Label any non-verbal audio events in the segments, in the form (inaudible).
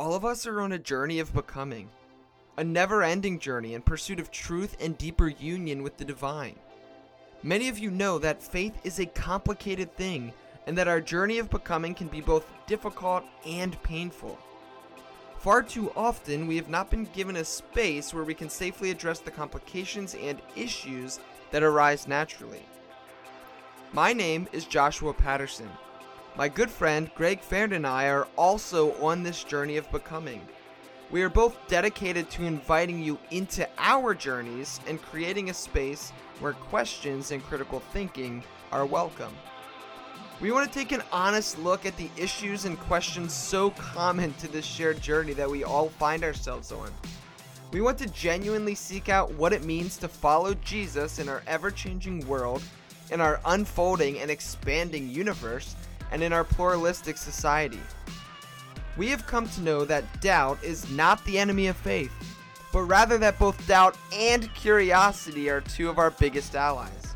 All of us are on a journey of becoming, a never ending journey in pursuit of truth and deeper union with the divine. Many of you know that faith is a complicated thing and that our journey of becoming can be both difficult and painful. Far too often, we have not been given a space where we can safely address the complications and issues that arise naturally. My name is Joshua Patterson. My good friend Greg Farrand and I are also on this journey of becoming. We are both dedicated to inviting you into our journeys and creating a space where questions and critical thinking are welcome. We want to take an honest look at the issues and questions so common to this shared journey that we all find ourselves on. We want to genuinely seek out what it means to follow Jesus in our ever changing world, in our unfolding and expanding universe, and in our pluralistic society. We have come to know that doubt is not the enemy of faith, but rather that both doubt and curiosity are two of our biggest allies.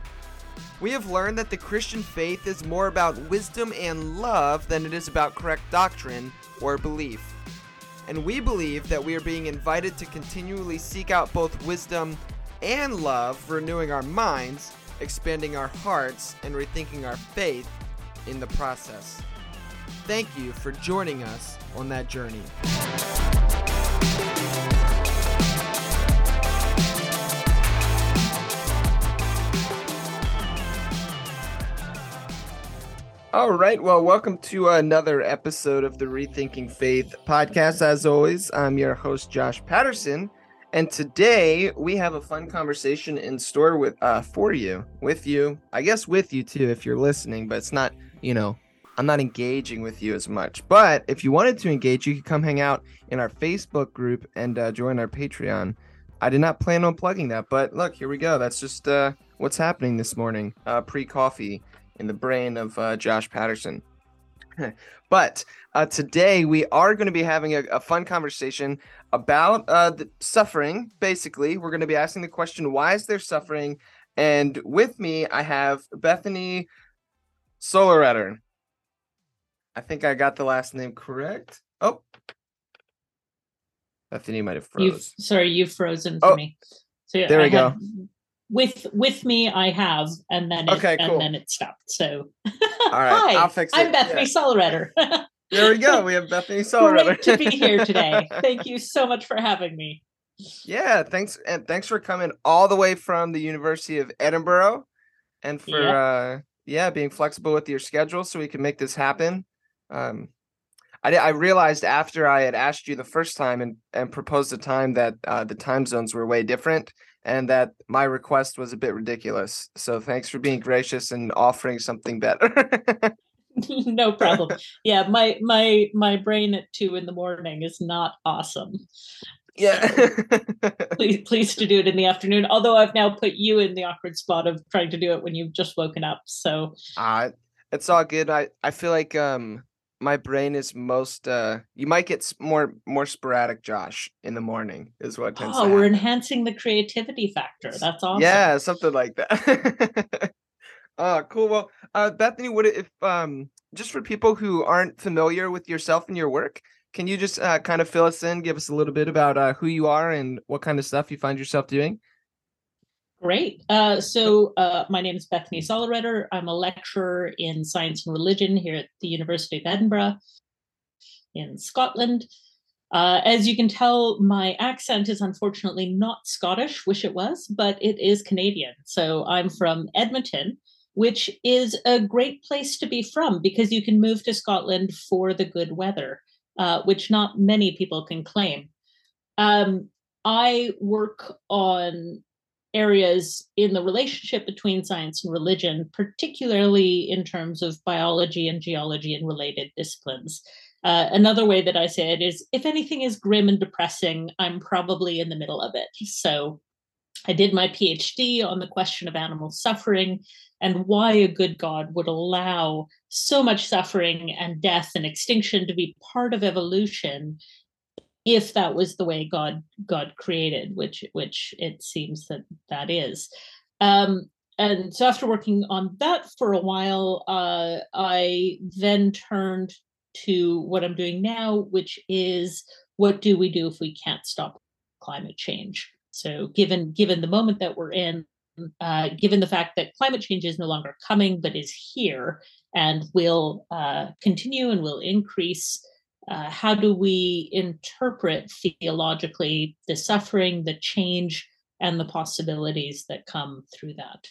We have learned that the Christian faith is more about wisdom and love than it is about correct doctrine or belief. And we believe that we are being invited to continually seek out both wisdom and love, renewing our minds, expanding our hearts, and rethinking our faith in the process. Thank you for joining us on that journey. All right. Well, welcome to another episode of the Rethinking Faith podcast. As always, I'm your host, Josh Patterson. And today we have a fun conversation in store with uh for you, with you, I guess with you too if you're listening, but it's not, you know, I'm not engaging with you as much. But if you wanted to engage, you could come hang out in our Facebook group and uh, join our Patreon. I did not plan on plugging that, but look, here we go. That's just uh, what's happening this morning, uh, pre coffee in the brain of uh, Josh Patterson. (laughs) but uh, today we are going to be having a, a fun conversation about uh, suffering. Basically, we're going to be asking the question, why is there suffering? And with me, I have Bethany Sollereder. I think I got the last name correct. Oh, Bethany might have froze. You've, sorry, you've frozen for Oh, me. So yeah, there we I go. had- With with me, I have, and then it, Okay, cool. and then it stopped. So, All right, (laughs) hi, I'll fix I'm Bethany yeah. Sollereder. (laughs) There we go. We have Bethany Sollereder. Great to be here today. (laughs) Thank you so much for having me. Yeah, thanks and thanks for coming all the way from the University of Edinburgh and for Yep. uh yeah, being flexible with your schedule so we can make this happen. Um I I realized after I had asked you the first time and and proposed a time that uh the time zones were way different and that my request was a bit ridiculous. So thanks for being gracious and offering something better. (laughs) (laughs) no problem. Yeah, my my my brain at two in the morning is not awesome. Yeah. (laughs) Please please to do it in the afternoon. Although I've now put you in the awkward spot of trying to do it when you've just woken up. So Uh it's all good. I I feel like um my brain is most uh you might get more more sporadic Josh in the morning is what tends oh, we're enhancing the creativity factor. That's awesome. Yeah, something like that. uh (laughs) cool. Well, uh Bethany, would if um just for people who aren't familiar with yourself and your work, can you just uh kind of fill us in, give us a little bit about uh who you are and what kind of stuff you find yourself doing? Great. Uh, so uh, my name is Bethany Sollereder. I'm a lecturer in science and religion here at the University of Edinburgh in Scotland. Uh, as you can tell, my accent is unfortunately not Scottish, wish it was, but it is Canadian. So I'm from Edmonton, which is a great place to be from because you can move to Scotland for the good weather, uh, which not many people can claim. Um, I work on areas in the relationship between science and religion, particularly in terms of biology and geology and related disciplines. Uh, another way that I say it is if anything is grim and depressing, I'm probably in the middle of it. So I did my PhD on the question of animal suffering and why a good God would allow so much suffering and death and extinction to be part of evolution if that was the way God God created, which which it seems that that is. Um, and so after working on that for a while, uh, I then turned to what I'm doing now, which is what do we do if we can't stop climate change? So, given given the moment that we're in, uh, given the fact that climate change is no longer coming but is here and will uh, continue and will increase, uh, how do we interpret theologically the suffering, the change, and the possibilities that come through that?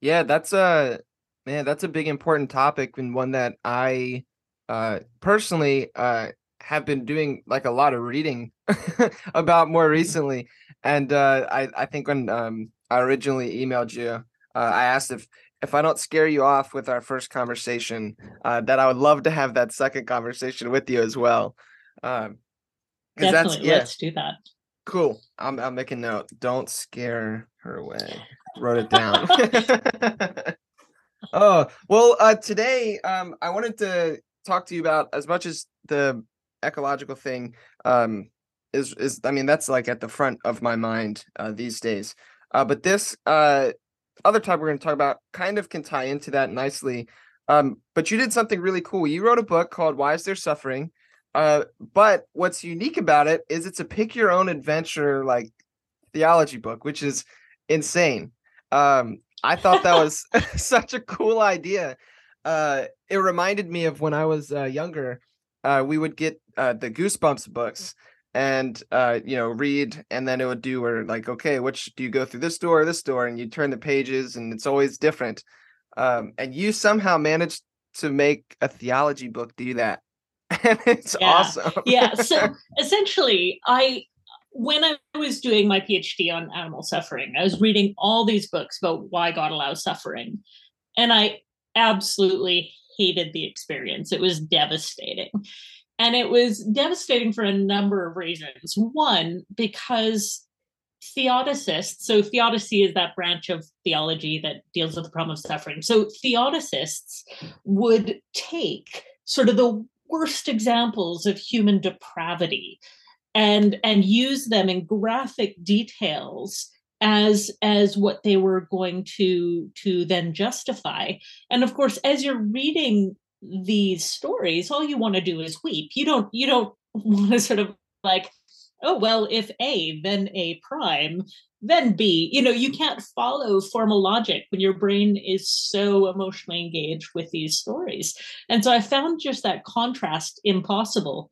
Yeah, that's a man. That's a big important topic and one that I uh, personally uh, have been doing like a lot of reading (laughs) (laughs) about more mm-hmm. recently. And uh, I I think when um, I originally emailed you, uh, I asked if if I don't scare you off with our first conversation, uh, that I would love to have that second conversation with you as well. Um, Definitely, yeah. let's do that. Cool. I'm I'll make a note. Don't scare her away. Wrote it down. (laughs) oh well, uh, today um, I wanted to talk to you about as much as the ecological thing um, is is I mean that's like at the front of my mind uh, these days. Uh, but this uh, other topic we're going to talk about kind of can tie into that nicely. Um, but you did something really cool. You wrote a book called "Why Is There Suffering." Uh, but what's unique about it is it's a pick your own adventure like theology book, which is insane. Um, I thought that was (laughs) (laughs) such a cool idea. Uh, it reminded me of when I was uh, younger. Uh, we would get uh, the Goosebumps books and uh, you know read, and then it would do where like, okay, which do you go through this door or this door, and you turn the pages, and it's always different. Um, and you somehow managed to make a theology book do that, (laughs) and it's yeah. awesome. yeah. (laughs) So essentially, I when I was doing my PhD on animal suffering, I was reading all these books about why God allows suffering. And I absolutely hated the experience. It was devastating. And it was devastating for a number of reasons. One, because theodicists, so theodicy is that branch of theology that deals with the problem of suffering. So theodicists would take sort of the worst examples of human depravity and and use them in graphic details as as what they were going to to then justify. And of course as you're reading these stories all you want to do is weep. You don't you don't (laughs) want to sort of like oh well if a then a prime then b. You know you can't follow formal logic when your brain is so emotionally engaged with these stories. And so i found just that contrast impossible.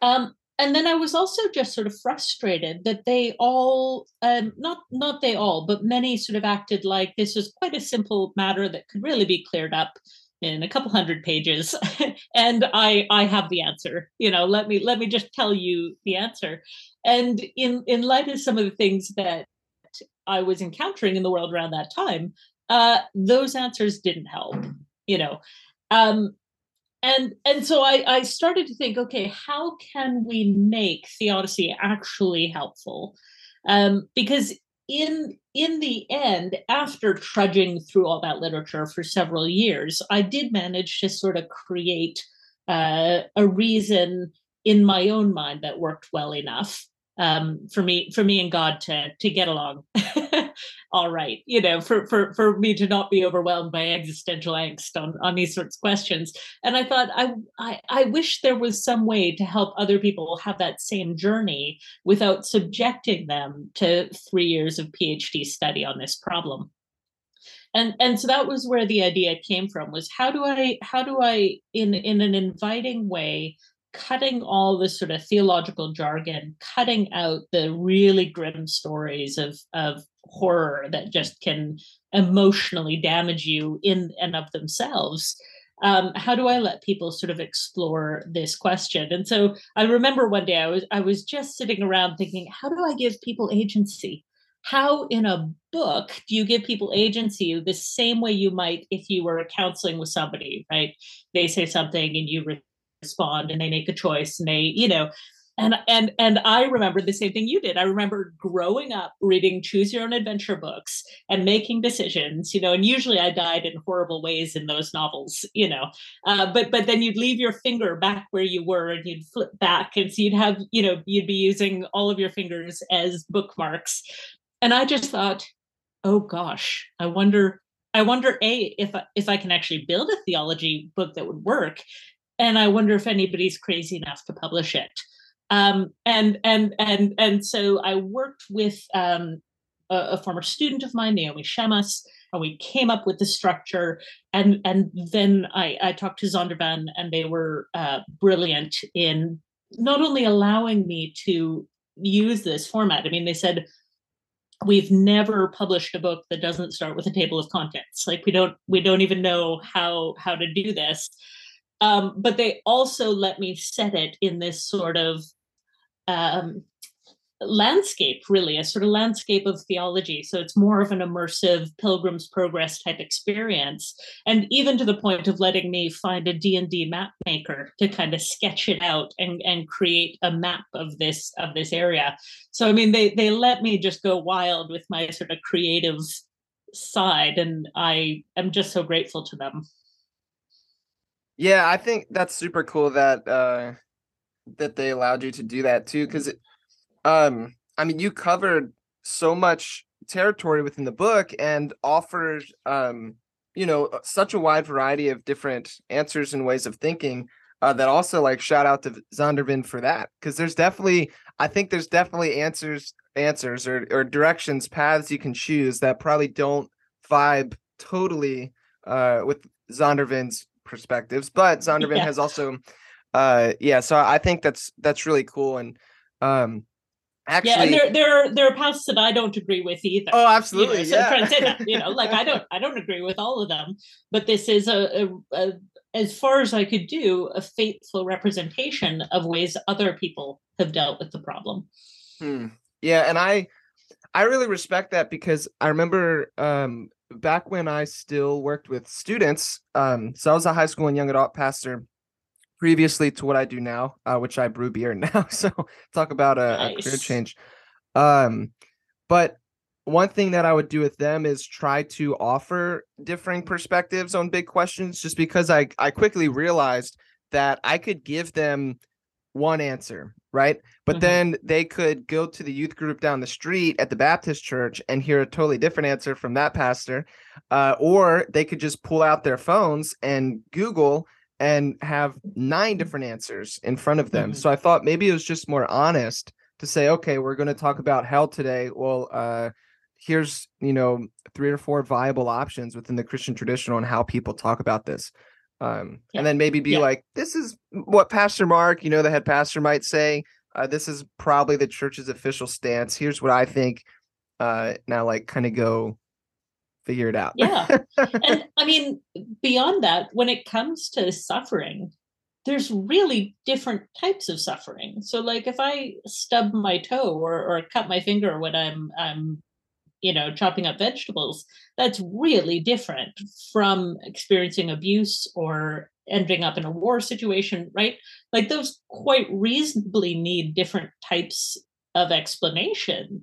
Um, and then I was also just sort of frustrated that they all, um, not not they all, but many sort of acted like this was quite a simple matter that could really be cleared up in a couple hundred pages, (laughs) and I I have the answer. You know, let me let me just tell you the answer. And in in light of some of the things that I was encountering in the world around that time, uh, those answers didn't help. You know, um, and and so I, I started to think okay how can we make theodicy actually helpful? Um, because in in the end after trudging through all that literature for several years i did manage to sort of create uh, a reason in my own mind that worked well enough um, for me for me and god to to get along (laughs) all right you know for for for me to not be overwhelmed by existential angst on on these sorts of questions. And i thought I, I i wish there was some way to help other people have that same journey without subjecting them to three years of phd study on this problem. And and so that was where the idea came from was how do i how do i in in an inviting way cutting all this sort of theological jargon, cutting out the really grim stories of of horror that just can emotionally damage you in and of themselves. Um, how do I let people sort of explore this question? And so I remember one day I was I was just sitting around thinking, how do I give people agency? How in a book do you give people agency the same way you might if you were counseling with somebody, right? They say something and you respond and they make a choice and they you know and and and i remember the same thing you did. I remember growing up reading choose your own adventure books and making decisions you know and usually i died in horrible ways in those novels you know. Uh, but but then you'd leave your finger back where you were and you'd flip back and so you'd have you know you'd be using all of your fingers as bookmarks. And i just thought oh gosh i wonder I wonder a if if I can actually build a theology book that would work, and I wonder if anybody's crazy enough to publish it. Um, and and and and so I worked with um, a, a, former student of mine, Naomi Shamas, and we came up with the structure. And and then I, I talked to Zondervan, and they were uh, brilliant in not only allowing me to use this format. I mean, they said we've never published a book that doesn't start with a table of contents. Like we don't we don't even know how how to do this. Um, but they also let me set it in this sort of um, landscape, really, a sort of landscape of theology. So it's more of an immersive Pilgrim's Progress type experience, and even to the point of letting me find a D and D map maker to kind of sketch it out and and create a map of this of this area. So I mean, they they let me just go wild with my sort of creative side, and I am just so grateful to them. Yeah, I think that's super cool that uh that they allowed you to do that too because um i mean you covered so much territory within the book and offered um you know uh, such a wide variety of different answers and ways of thinking uh, that also like shout out to Zondervan for that because there's definitely I think there's definitely answers answers or, or directions paths you can choose that probably don't vibe totally uh, with Zondervan's perspectives but Zondervan yeah. has also uh yeah so i think that's that's really cool and um actually yeah and there there are there are paths that i don't agree with either oh absolutely you know, so yeah. trying to say that you know like i (laughs) don't i don't agree with all of them but this is a, a, a as far as i could do a faithful representation of ways other people have dealt with the problem hmm. yeah and i i really respect that because i remember um back when i still worked with students um so i was a high school and young adult pastor previously to what I do now, uh, which I brew beer (laughs) now. So talk about a, nice. a career change. Um, but one thing that I would do with them is try to offer differing perspectives on big questions, just because I I quickly realized that I could give them one answer, right? But mm-hmm. then they could go to the youth group down the street at the Baptist church and hear a totally different answer from that pastor, uh, or they could just pull out their phones and Google and have nine different answers in front of them. Mm-hmm. So I thought maybe it was just more honest to say, okay, we're going to talk about hell today. Well, uh, here's you know three or four viable options within the Christian tradition on how people talk about this. Um, yeah. and then maybe be yeah. like, this is what Pastor Mark, you know, the head pastor might say. Uh, this is probably the church's official stance. Here's what I think. Uh, now, like, kind of go figure it out. yeah. And (laughs) I mean, beyond that, when it comes to suffering, there's really different types of suffering. So like if I stub my toe or, or cut my finger when I'm I'm you know chopping up vegetables, that's really different from experiencing abuse or ending up in a war situation, right? Like those quite reasonably need different types of explanation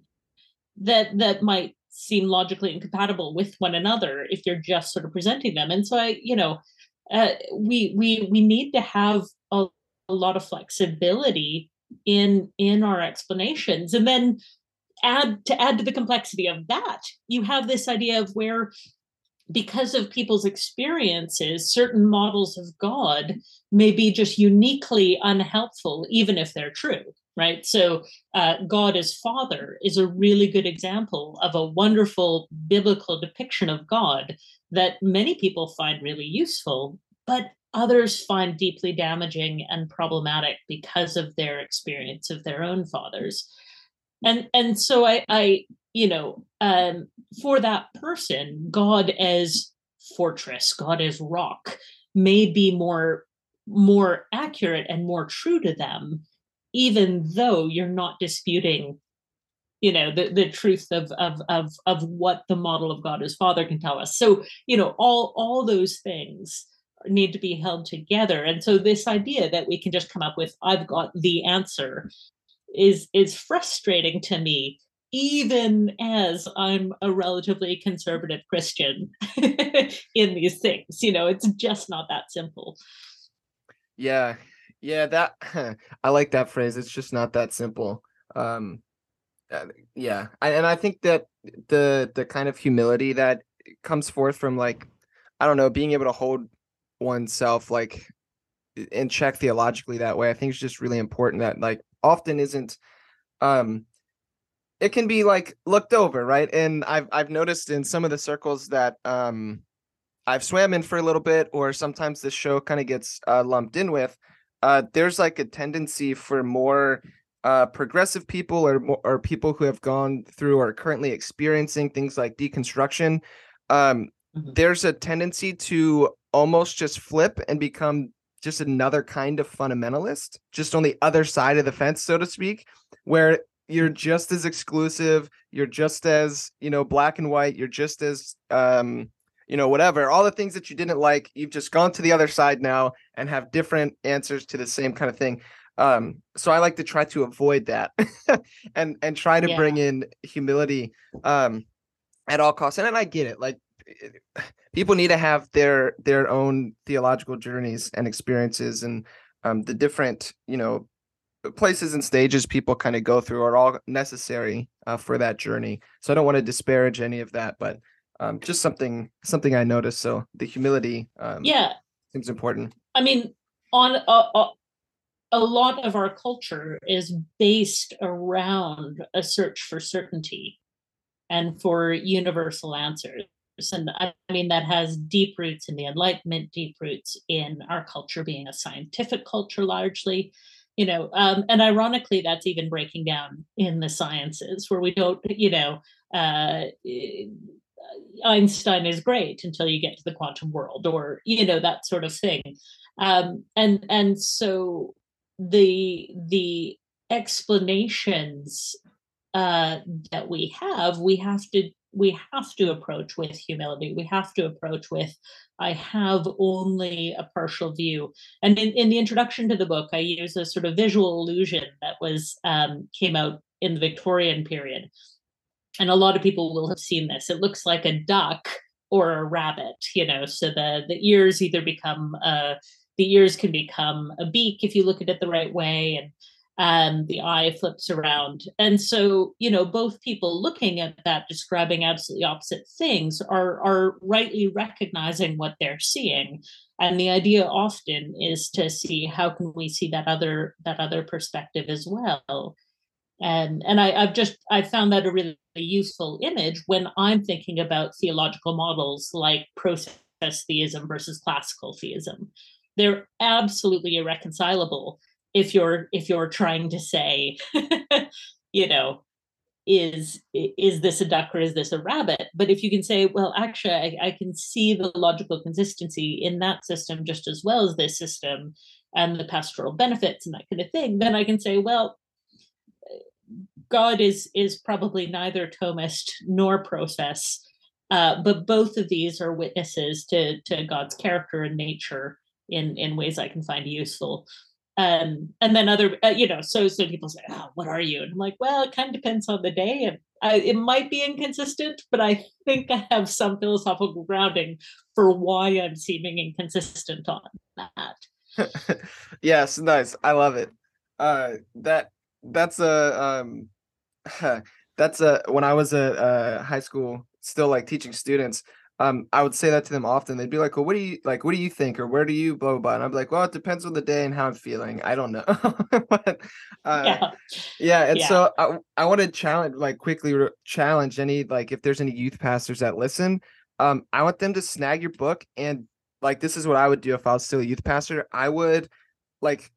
that that might seem logically incompatible with one another if you're just sort of presenting them and so i you know uh, we we we need to have a, a lot of flexibility in in our explanations and then add to add to the complexity of that you have this idea of where because of people's experiences certain models of god may be just uniquely unhelpful even if they're true right? So, uh, God as Father is a really good example of a wonderful biblical depiction of God that many people find really useful, but others find deeply damaging and problematic because of their experience of their own fathers. And and so I, I you know, um, for that person, God as fortress, God as rock, may be more more accurate and more true to them even though you're not disputing you know the, the truth of, of of of what the model of god as father can tell us. So you know all all those things need to be held together. And so this idea that we can just come up with i've got the answer is is frustrating to me even as i'm a relatively conservative christian (laughs) in these things you know it's just not that simple yeah yeah, that (laughs) I like that phrase. It's just not that simple. Um, uh, yeah, and I think that the the kind of humility that comes forth from like I don't know, being able to hold oneself like in check theologically that way. I think it's just really important that like often isn't um it can be like looked over, right? And I've I've noticed in some of the circles that um I've swam in for a little bit, or sometimes this show kind of gets uh, lumped in with. Uh, there's like a tendency for more uh, progressive people or or people who have gone through or currently experiencing things like deconstruction. Um, mm-hmm. There's a tendency to almost just flip and become just another kind of fundamentalist, just on the other side of the fence, so to speak, where you're just as exclusive, you're just as you know black and white, you're just as um, you know whatever, all the things that you didn't like, you've just gone to the other side now and have different answers to the same kind of thing. Um, so I like to try to avoid that (laughs) and and try to yeah. bring in humility um at all costs. And, and I get it, like (sighs) people need to have their their own theological journeys and experiences and um, the different you know places and stages people kind of go through are all necessary uh, for that journey. So i don't want to disparage any of that but um, just something something i noticed. So the humility um, yeah. seems important. I mean on a, a, a lot of our culture is based around a search for certainty and for universal answers and I mean, that has deep roots in the Enlightenment, deep roots in our culture being a scientific culture largely. You know, um, and ironically, that's even breaking down in the sciences where we don't, you know, uh, Einstein is great until you get to the quantum world, or you know that sort of thing. Um, and and so the the explanations uh, that we have, we have to we have to approach with humility. We have to approach with, I have only a partial view. And in, in the introduction to the book, I use a sort of visual illusion that was um, came out in the Victorian period. And a lot of people will have seen this. It looks like a duck or a rabbit, you know, so the, the ears either become uh, the ears can become a beak if you look at it the right way. And and the eye flips around. And so, you know, both people looking at that describing absolutely opposite things are are rightly recognizing what they're seeing. And the idea often is to see how can we see that other that other perspective as well. And and I, I've just I found that a really useful image when I'm thinking about theological models like process theism versus classical theism. They're absolutely irreconcilable if you're if you're trying to say (laughs) you know is is this a duck or is this a rabbit? But if you can say well actually I, I, can see the logical consistency in that system just as well as this system and the pastoral benefits and that kind of thing then i can say well god is is probably neither thomist nor process uh, but both of these are witnesses to to god's character and nature in in ways i can find useful um, and then other, uh, you know, so so people say, "Oh, what are you?" And I'm like, "Well, it kind of depends on the day, and I, it might be inconsistent, but I think I have some philosophical grounding for why I'm seeming inconsistent on that." (laughs) yes, nice. I love it. Uh, that that's a um, (laughs) that's a when I was a, uh, high school, still like teaching students um, I would say that to them often. They'd be like, "Well, what do you like? What do you think, or where do you blah blah?" blah? And I'm like, "Well, it depends on the day and how I'm feeling. I don't know." (laughs) but uh, yeah, yeah. And yeah. so I I want to challenge, like, quickly challenge any like if there's any youth pastors that listen, um, I want them to snag your book and like this is what I would do if I was still a youth pastor. I would like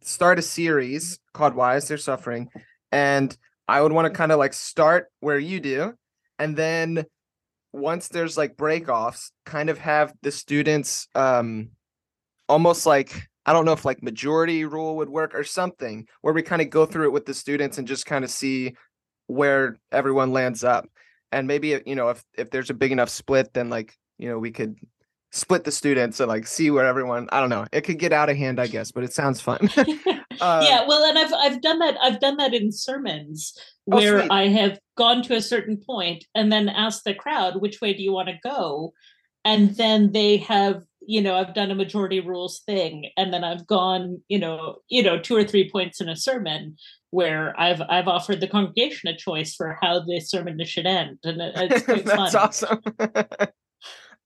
start a series called "Why Is There Suffering," and I would want to kind of like start where you do, and then once there's like breakoffs, kind of have the students um almost like I don't know if like majority rule would work or something where we kind of go through it with the students and just kind of see where everyone lands up. And maybe you know if if there's a big enough split then like you know we could split the students and like see where everyone I don't know. It could get out of hand I guess, but it sounds fun. (laughs) (laughs) uh, yeah, well and I've I've done that I've done that in sermons oh, where oh, I have gone to a certain point and then asked the crowd which way do you want to go and then they have you know i've done a majority rules thing and then i've gone you know you know two or three points in a sermon where I've I've offered the congregation a choice for how the sermon should end, and it, it's (laughs) quite that's fun. awesome.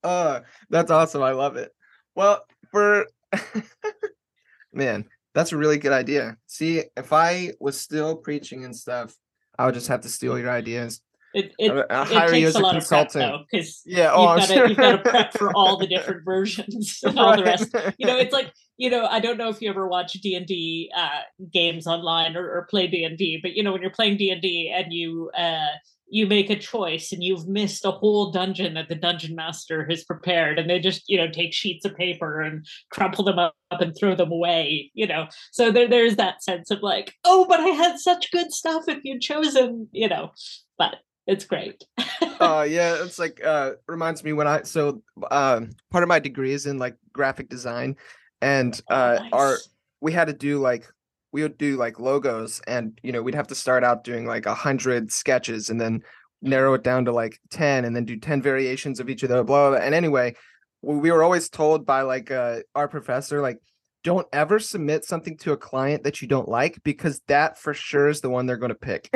uh, (laughs) that's awesome. I love it. Well, for (laughs) man, that's a really good idea. See, if I was still preaching and stuff, I would just have to steal your ideas. It it, I'll it hire you takes as a a lot of prep consultant. though, because Yeah, oh, you've got to you've got to prep for (laughs) all the different versions (laughs) and all the rest. You know, it's like you know, I don't know if you ever watch D and D uh, games online or, or play D and D, but you know, when you're playing D and D and you uh, you make a choice and you've missed a whole dungeon that the dungeon master has prepared, and they just you know take sheets of paper and crumple them up and throw them away. You know, so there there's that sense of like, oh, but I had such good stuff if you'd chosen. You know, but it's great. (laughs) uh yeah it's like uh reminds me when i so um part of my degree is in like graphic design and uh our Nice. we had to do like we would do like logos and you know we'd have to start out doing like a hundred sketches and then narrow it down to like 10 and then do 10 variations of each of those blah, blah, blah. and anyway we we were always told by like uh our professor like don't ever submit something to a client that you don't like because that for sure is the one they're going to pick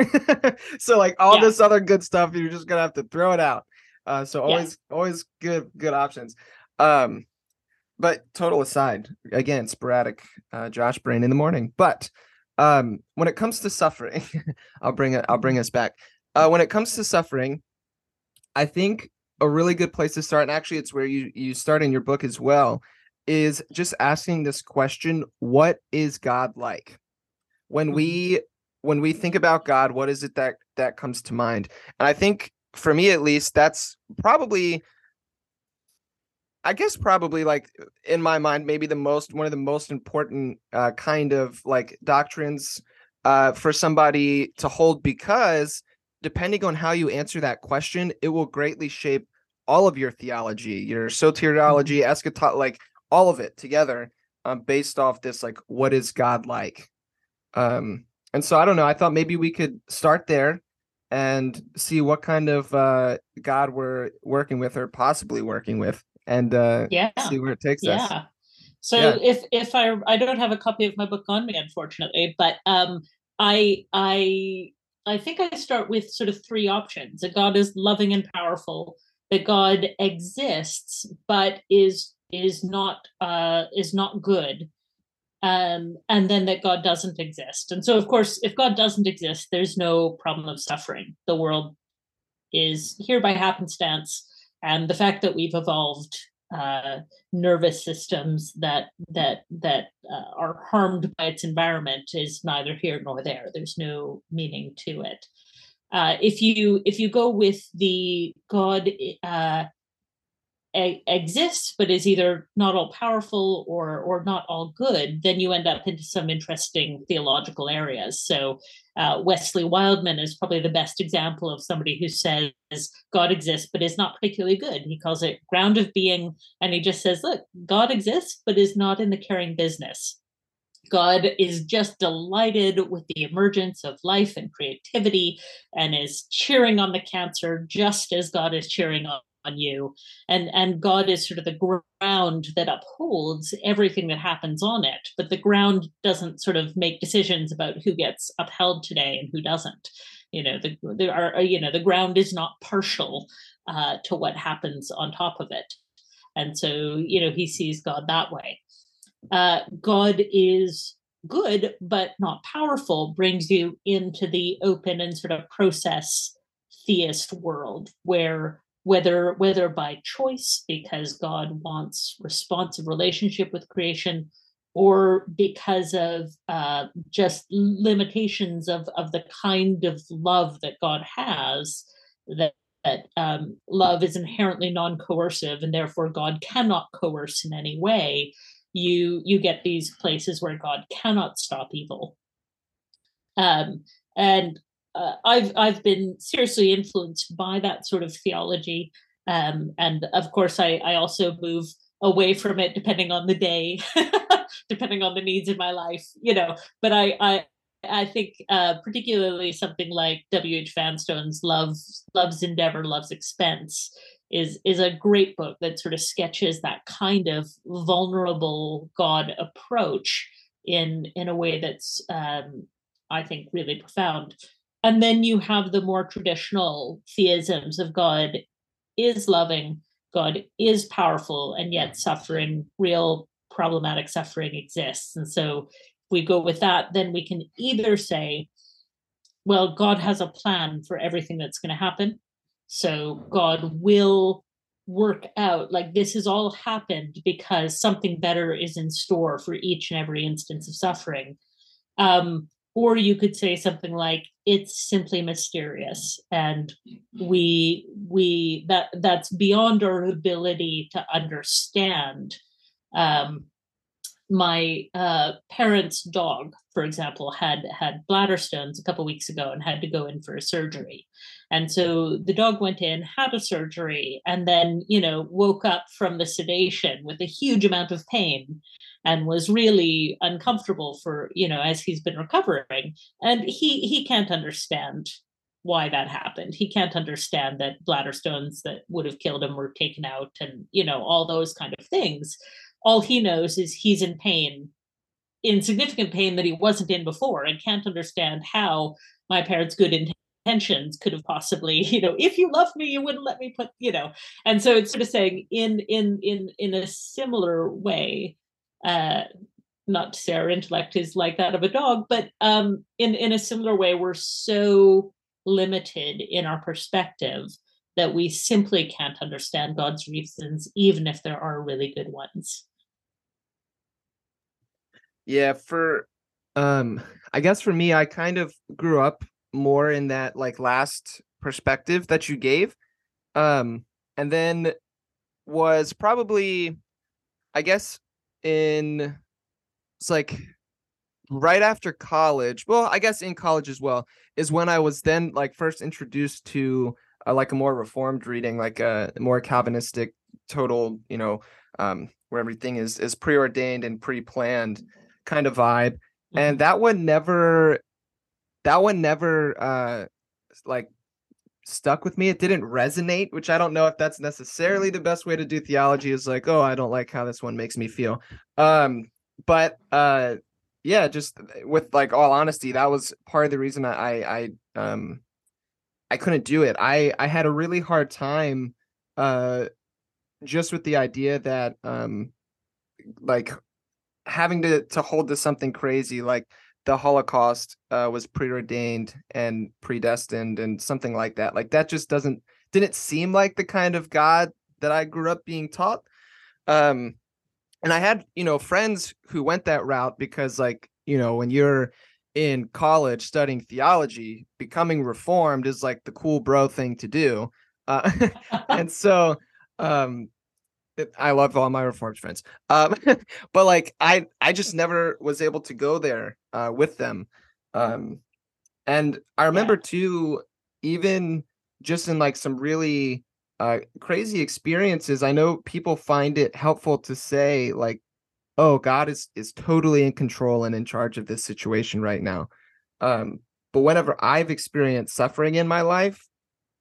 (laughs) so like all Yeah. this other good stuff you're just going to have to throw it out uh so Yeah. always always good good options um but total aside again sporadic uh josh brain in the morning. But um when it comes to suffering (laughs) i'll bring it i'll bring us back. Uh when it comes to suffering i think a really good place to start and actually it's where you you start in your book as well is just asking this question what is god like? When we when we think about god what is it that that comes to mind? And i think for me at least that's probably I guess probably like in my mind, maybe the most one of the most important uh, kind of like doctrines uh, for somebody to hold because depending on how you answer that question, it will greatly shape all of your theology, your soteriology, eschatology, like all of it together, um, based off this like what is God like? Um, and so I don't know. I thought maybe we could start there and see what kind of uh, God we're working with or possibly working with and uh Yeah. see where it takes us. Yeah. So Yeah. if if I I don't have a copy of my book on me, unfortunately, but um I I I think I start with sort of three options. That God is loving and powerful, that God exists, but is is not uh is not good. Um, and then that God doesn't exist. And so of course, if God doesn't exist, there's no problem of suffering. The world is here by happenstance and the fact that we've evolved uh, nervous systems that that that uh, are harmed by its environment is neither here nor there. There's no meaning to it. Uh, if you if you go with the God exists but is either not all powerful or or not all good, then you end up into some interesting theological areas. So uh, Wesley Wildman is probably the best example of somebody who says God exists but is not particularly good. He calls it ground of being, and he just says, look, God exists but is not in the caring business. God is just delighted with the emergence of life and creativity and is cheering on the cancer just as God is cheering on, on you. And, and God is sort of the ground that upholds everything that happens on it. But the ground doesn't sort of make decisions about who gets upheld today and who doesn't. You know, the, there are, you know, the ground is not partial uh, to what happens on top of it. And so, you know, he sees God that way uh, God is good but not powerful brings you into the open and sort of process theist world where whether whether by choice because God wants responsive relationship with creation or because of uh, just limitations of of the kind of love that God has that that um, love is inherently non-coercive and therefore God cannot coerce in any way you you get these places where God cannot stop evil. Um, and uh, I've I've been seriously influenced by that sort of theology, um, and of course I I also move away from it depending on the day, (laughs) depending on the needs in my life, you know. But I I I think uh, particularly something like W. H. Vanstone's "Love Love's Endeavor, Love's Expense." is is a great book that sort of sketches that kind of vulnerable God approach in in a way that's um, I think, really profound. And then you have the more traditional theisms of God is loving, God is powerful, and yet suffering, real problematic suffering exists. And so we go with that, then we can either say, well, God has a plan for everything that's going to happen. So God will work out like this has all happened because something better is in store for each and every instance of suffering. Um, or you could say something like it's simply mysterious and we we that that's beyond our ability to understand um, my uh, parents' dog, for example, had had bladder stones a couple weeks ago and had to go in for a surgery. And so the dog went in, had a surgery, and then you know woke up from the sedation with a huge amount of pain, and was really uncomfortable for you know as he's been recovering. And he he can't understand why that happened. He can't understand that bladder stones that would have killed him were taken out, and you know all those kind of things all he knows is he's in pain in significant pain that he wasn't in before and can't understand how my parents good intentions could have possibly (laughs) you know if you loved me you wouldn't let me put you know and so it's sort of saying in in in in a similar way uh not to say our intellect is like that of a dog but um in in a similar way we're so limited in our perspective that we simply can't understand God's reasons, even if there are really good ones. Yeah, for um I guess for me I kind of grew up more in that like last perspective that you gave. Um and then was probably I guess in it's like right after college. Well, I guess in college as well is when I was then like first introduced to uh, like a more reformed reading, like a more Calvinistic, total, you know, um, where everything is is preordained and pre-planned kind of vibe. Mm-hmm. And that one never, that one never, uh, like stuck with me. It didn't resonate, which I don't know if that's necessarily the best way to do theology. Is like, oh, I don't like how this one makes me feel. Um, but uh, yeah, just with like all honesty, that was part of the reason I I um I couldn't do it. I I had a really hard time uh just with the idea that um like having to to hold to something crazy like the Holocaust uh, was preordained and predestined and something like that. Like that just doesn't didn't seem like the kind of God that I grew up being taught. Um and I had, you know, friends who went that route because like, you know, when you're in college studying theology, becoming reformed is like the cool bro thing to do. Uh, (laughs) and so um, I love all my reformed friends. Um, (laughs) but like I I just never was able to go there uh, with them. Um, and I remember yeah. too, even just in like some really uh, crazy experiences, I know people find it helpful to say like oh god is is totally in control and in charge of this situation right now um but whenever i've experienced suffering in my life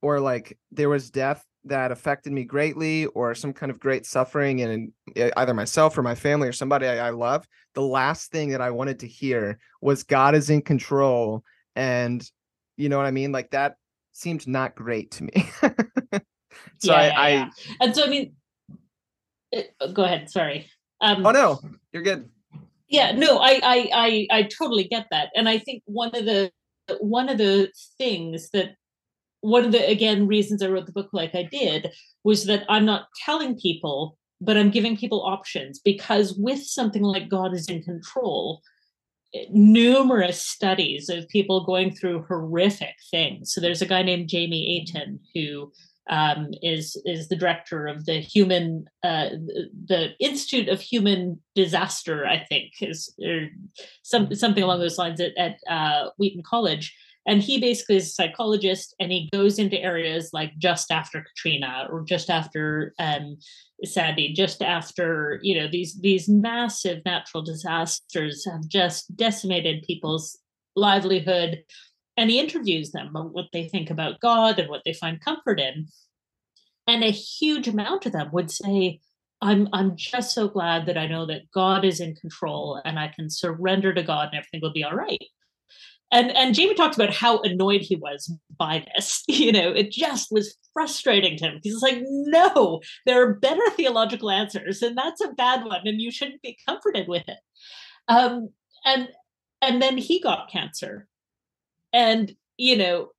or like there was death that affected me greatly or some kind of great suffering in either myself or my family or somebody I, I love the last thing that i wanted to hear was god is in control and you know what i mean like that seemed not great to me (laughs) so yeah, I, yeah, yeah. And so i mean it, uh, go ahead sorry um, oh no, you're good. Yeah, no, I, I, I, I totally get that, and I think one of the one of the things that one of the again reasons I wrote the book like I did was that I'm not telling people, but I'm giving people options because with something like God is in control, numerous studies of people going through horrific things. So there's a guy named Jamie Aten who um, is is the director of the human uh, the Institute of Human Disaster, I think, is or some something along those lines at, at uh, Wheaton College. And he basically is a psychologist, and he goes into areas like just after Katrina or just after um, Sandy, just after you know these these massive natural disasters have just decimated people's livelihood and he interviews them about what they think about God and what they find comfort in. And a huge amount of them would say, I'm I'm just so glad that I know that God is in control and I can surrender to God and everything will be all right. And and Jamie talked about how annoyed he was by this. (laughs) You know, it just was frustrating to him. He's like, no, there are better theological answers, and that's a bad one, and you shouldn't be comforted with it. Um, and and then he got cancer, and you know,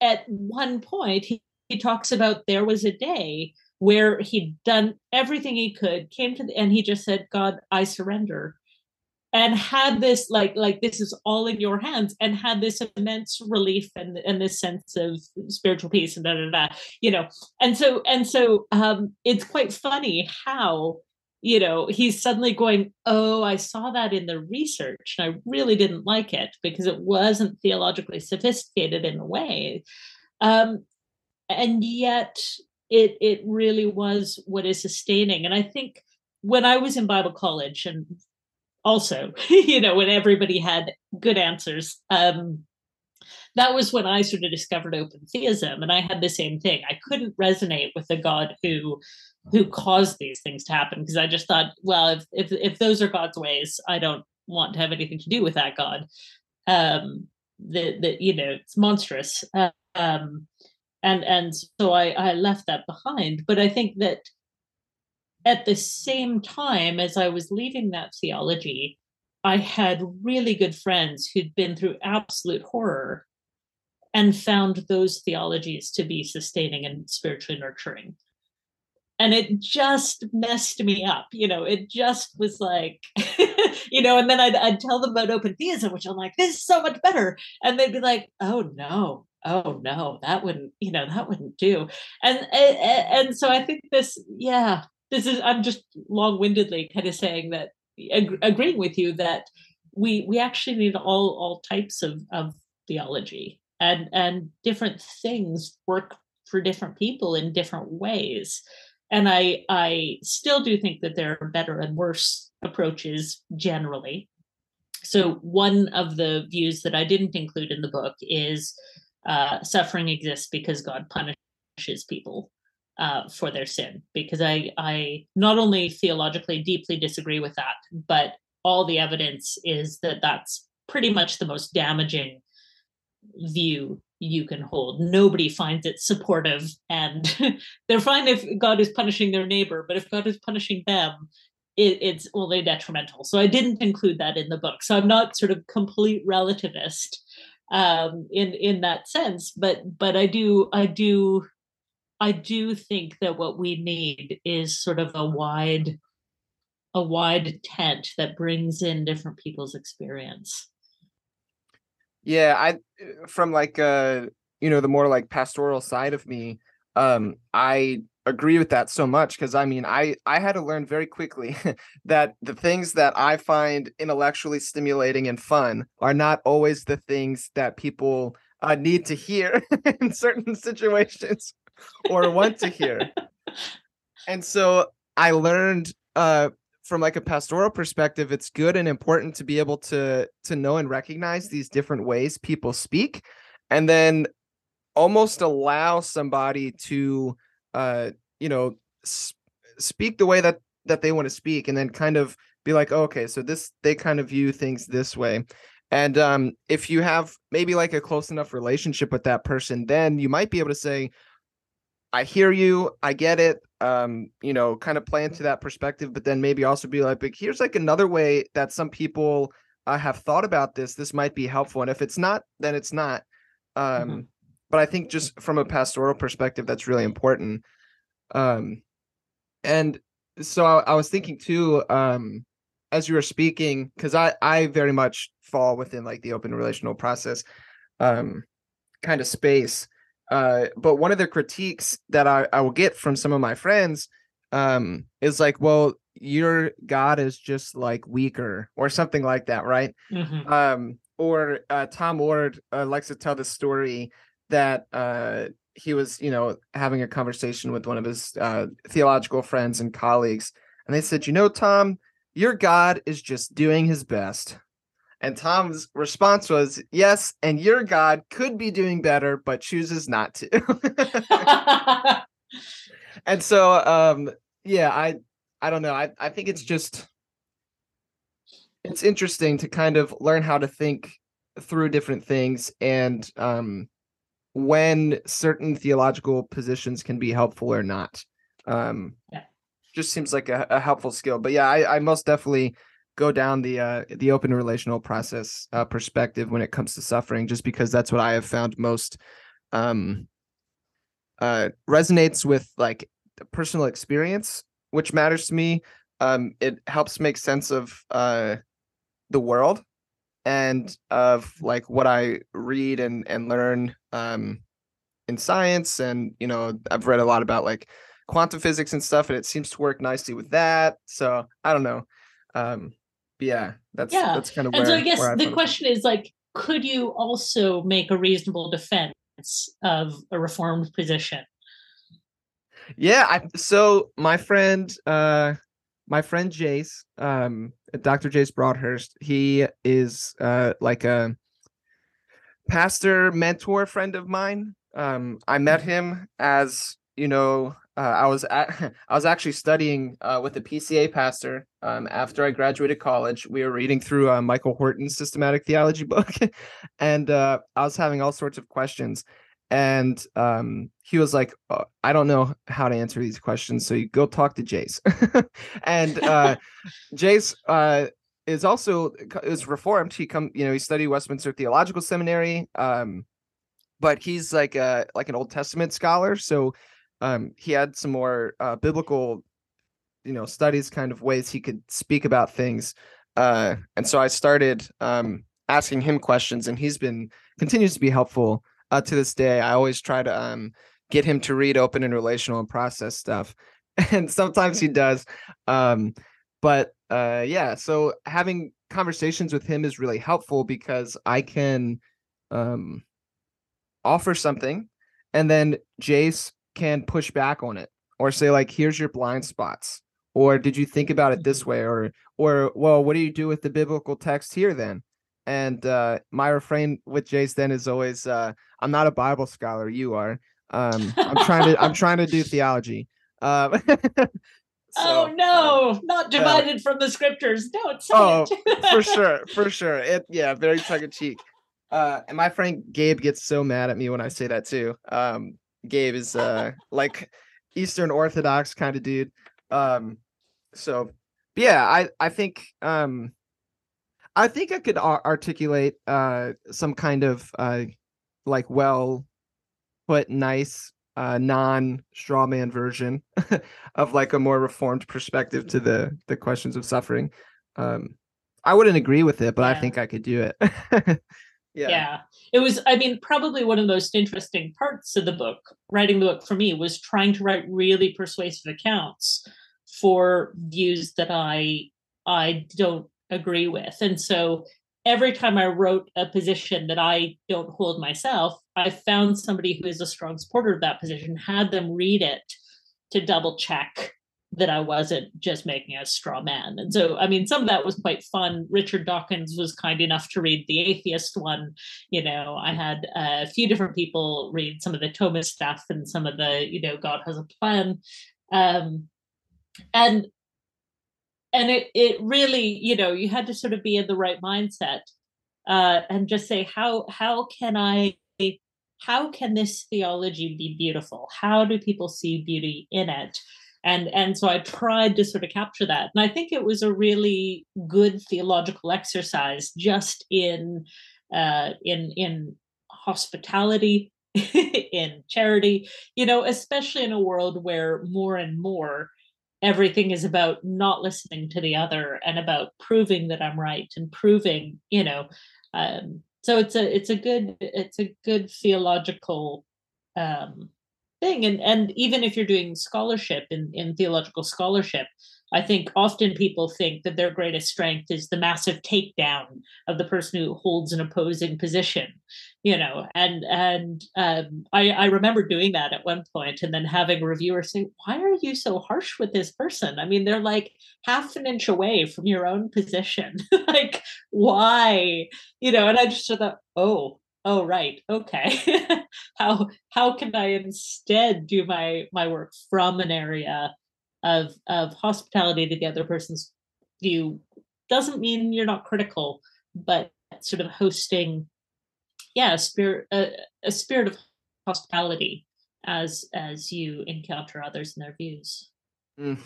at one point he, he talks about there was a day where he'd done everything he could, came to the, and he just said, God, I surrender and had this like like this is all in your hands and had this immense relief and and this sense of spiritual peace and da da da you know? And so and so um it's quite funny how you know he's suddenly going oh i saw that in the research and i really didn't like it because it wasn't theologically sophisticated in a way. Um and yet it it really was what is sustaining. And i think when i was in bible college and also (laughs) you know when everybody had good answers. Um that was when i sort of discovered open theism and i had the same thing. I couldn't resonate with the god who who caused these things to happen because i just thought well if, if if those are god's ways i don't want to have anything to do with that god. Um that that you know it's monstrous. Um and and so i i left that behind. But i think that at the same time as I was leaving that theology, I had really good friends who'd been through absolute horror and found those theologies to be sustaining and spiritually nurturing. And it just messed me up. You know, it just was like, (laughs) you know, and then I'd, I'd tell them about open theism, which I'm like, this is so much better. And they'd be like, oh no, oh no, that wouldn't, you know, that wouldn't do. And, and, and so I think this, yeah, this is i'm just long-windedly kind of saying that ag- agreeing with you that we we actually need all all types of of theology and and different things work for different people in different ways. And i i still do think that there are better and worse approaches generally. So one of the views that i didn't include in the book is uh, suffering exists because god punishes people uh, for their sin because I I not only theologically deeply disagree with that, but all the evidence is that that's pretty much the most damaging view you can hold. Nobody finds it supportive, and (laughs) they're fine if God is punishing their neighbor, but if God is punishing them, it, it's only detrimental. So I didn't include that in the book. So I'm not sort of complete relativist um, in in that sense, but but I do I do I do think that what we need is sort of a wide a wide tent that brings in different people's experience. Yeah, I from like uh you know the more like pastoral side of me, um I agree with that so much because I mean I I had to learn very quickly (laughs) that the things that I find intellectually stimulating and fun are not always the things that people uh, need to hear (laughs) in certain situations or want to hear. and so I learned uh from like a pastoral perspective it's good and important to be able to to know and recognize these different ways people speak and then almost allow somebody to uh you know sp- speak the way that that they want to speak and then kind of be like oh, okay so this they kind of view things this way and um if you have maybe like a close enough relationship with that person then you might be able to say I hear you, I get it. Um, you know, kind of play into that perspective, but then maybe also be like, but here's like another way that some people uh, have thought about this. This might be helpful, and if it's not, then it's not. Um, mm-hmm. but I think just from a pastoral perspective, that's really important. Um, and so I, I was thinking too, um, as you were speaking, because I I very much fall within like the open relational process, um, kind of space uh, but one of the critiques that I, I will get from some of my friends um, is like, well, your God is just like weaker or something like that, right? Mm-hmm. Um, or uh, Tom Oord uh, likes to tell the story that uh, he was, you know, having a conversation with one of his uh, theological friends and colleagues, and they said, you know, Tom, your God is just doing his best. And Tom's response was, Yes, and your God could be doing better, but chooses not to. (laughs) (laughs) and so um yeah, I I don't know. I, I think it's just it's interesting to kind of learn how to think through different things and um, when certain theological positions can be helpful or not. Um, yeah. Just seems like a, a helpful skill. But yeah, I, I most definitely go down the uh, the open relational process uh, perspective when it comes to suffering, just because that's what I have found most um, uh, resonates with like personal experience, which matters to me. Um, it helps make sense of uh, the world and of like what I read and and learn um, in science, and you know I've read a lot about like quantum physics and stuff, and it seems to work nicely with that. So I don't know. Um, yeah, that's yeah. that's kind of and where, so I guess the question is like, could you also make a reasonable defense of a reformed position? Yeah, I so my friend uh my friend Jace, um Dr. Jace Broadhurst, he is uh like a pastor mentor friend of mine. Um I met him as, you know, uh, I was at, (laughs) I was actually studying uh, with a PCA pastor um, after I graduated college. We were reading through uh, Michael Horton's systematic theology (laughs) book, and uh, I was having all sorts of questions. And um, he was like, "Uh, "I don't know how to answer these questions, so you go talk to Jace." (laughs) and uh, Jace uh, is also is reformed. He come, you know, he studied Westminster Theological Seminary, um, but he's like a like an Old Testament scholar, so um, he had some more uh, biblical, you know, studies kind of ways he could speak about things. Uh, and so I started um, asking him questions, and he's been continues to be helpful uh, to this day. I always try to um, get him to read open and relational and process stuff, (laughs) and sometimes he does. Um, but uh, yeah, so having conversations with him is really helpful because I can um, offer something, and then Jace can push back on it or say like here's your blind spots or did you think about it this way? or or well what do you do with the biblical text here then? And uh my refrain with jace then is always uh i'm not a bible scholar you are. Um i'm trying to i'm (laughs) trying to do theology. Um (laughs) oh so, no, not divided from the scriptures. Don't say Oh, it. for (laughs) sure for sure. It yeah very tongue-in-cheek. Uh and my friend gabe gets so mad at me when i say that too. Um gabe is uh like eastern orthodox kind of dude um so yeah i i think um i think i could ar- articulate uh some kind of uh like well put nice uh non straw man version (laughs) of like a more reformed perspective to the the questions of suffering um i wouldn't agree with it but i think i could do it (laughs) yeah. yeah it was i mean probably one of the most interesting parts of the book writing the book for me was trying to write really persuasive accounts for views that i i don't agree with and so every time i wrote a position that i don't hold myself i found somebody who is a strong supporter of that position had them read it to double check that I wasn't just making a straw man. And so, I mean, some of that was quite fun. Richard Dawkins was kind enough to read the atheist one. You know, I had a few different people read some of the Thomist stuff and some of the, you know, God has a plan. Um, and and it it really, you know, you had to sort of be in the right mindset uh, and just say, how how can I how can this theology be beautiful? How do people see beauty in it? And and so i tried to sort of capture that. And i think it was a really good theological exercise just in uh in in hospitality (laughs) in charity you know especially in a world where more and more everything is about not listening to the other and about proving that i'm right and proving you know um so it's a it's a good it's a good theological um thing and and even if you're doing scholarship in in theological scholarship i think often people think that their greatest strength is the massive takedown of the person who holds an opposing position you know and and um, I, I remember doing that at one point and then having a reviewer say why are you so harsh with this person? I mean they're like half an inch away from your own position. (laughs) Like why? You know and i just thought oh oh right okay (laughs) how how can i instead do my my work from an area of of hospitality to the other person's view doesn't mean you're not critical but sort of hosting, yeah, a spirit a, a spirit of hospitality as as you encounter others and their views. Mm.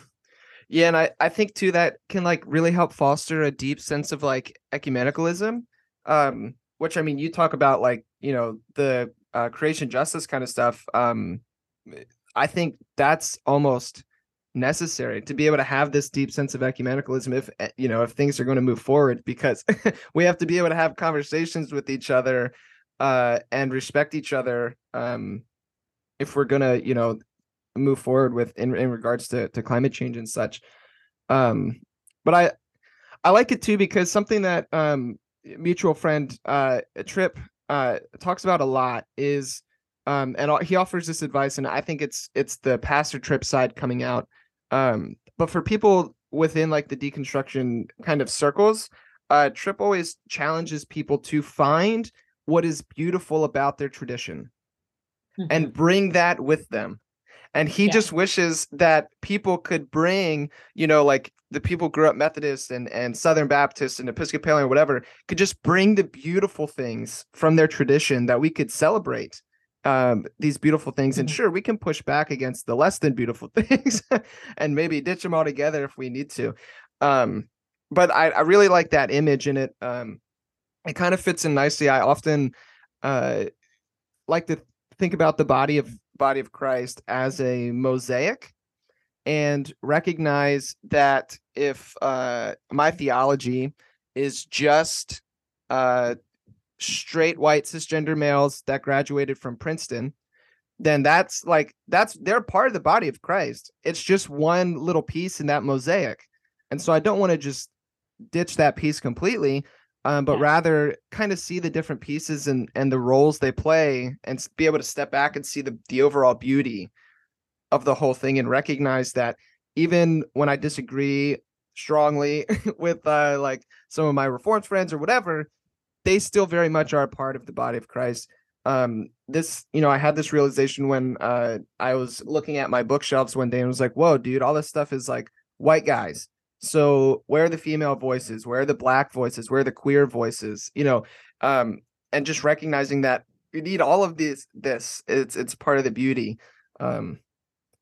Yeah, and I I think too that can like really help foster a deep sense of like ecumenicalism. Um, which I mean, you talk about like you know the uh, creation justice kind of stuff. Um, I think that's almost necessary to be able to have this deep sense of ecumenicalism if eh, you know if things are going to move forward because (laughs) we have to be able to have conversations with each other uh and respect each other um if we're going to you know move forward with in, in regards to, to climate change and such um but i i like it too because something that um mutual friend uh trip uh talks about a lot is um and he offers this advice and i think it's it's the pastor trip side coming out um, but for people within like the deconstruction kind of circles, uh, Trip always challenges people to find what is beautiful about their tradition mm-hmm. and bring that with them. And he yeah. just wishes that people could bring, you know, like the people grew up Methodist and, and Southern Baptist and Episcopalian or whatever, could just bring the beautiful things from their tradition that we could celebrate um, these beautiful things. Mm-hmm. And sure, we can push back against the less than beautiful (laughs) things and maybe ditch them all together if we need to. Um, but I, I really like that image in it. Um, it kind of fits in nicely. I often uh, like to think about the body of body of Christ as a mosaic and recognize that if uh, my theology is just uh, straight white cisgender males that graduated from Princeton, then that's like that's they're part of the body of Christ. It's just one little piece in that mosaic. And so I don't want to just ditch that piece completely, um, but yeah. rather kind of see the different pieces and and the roles they play and be able to step back and see the the overall beauty of the whole thing and recognize that even when I disagree strongly (laughs) with uh like some of my reformed friends or whatever, they still very much are a part of the body of Christ. Um, this, you know, I had this realization when uh, I was looking at my bookshelves one day and was like, "Whoa, dude, all this stuff is like white guys." So where are the female voices? Where are the black voices? Where are the queer voices? You know, um, and just recognizing that you need all of this. This it's it's part of the beauty. Um,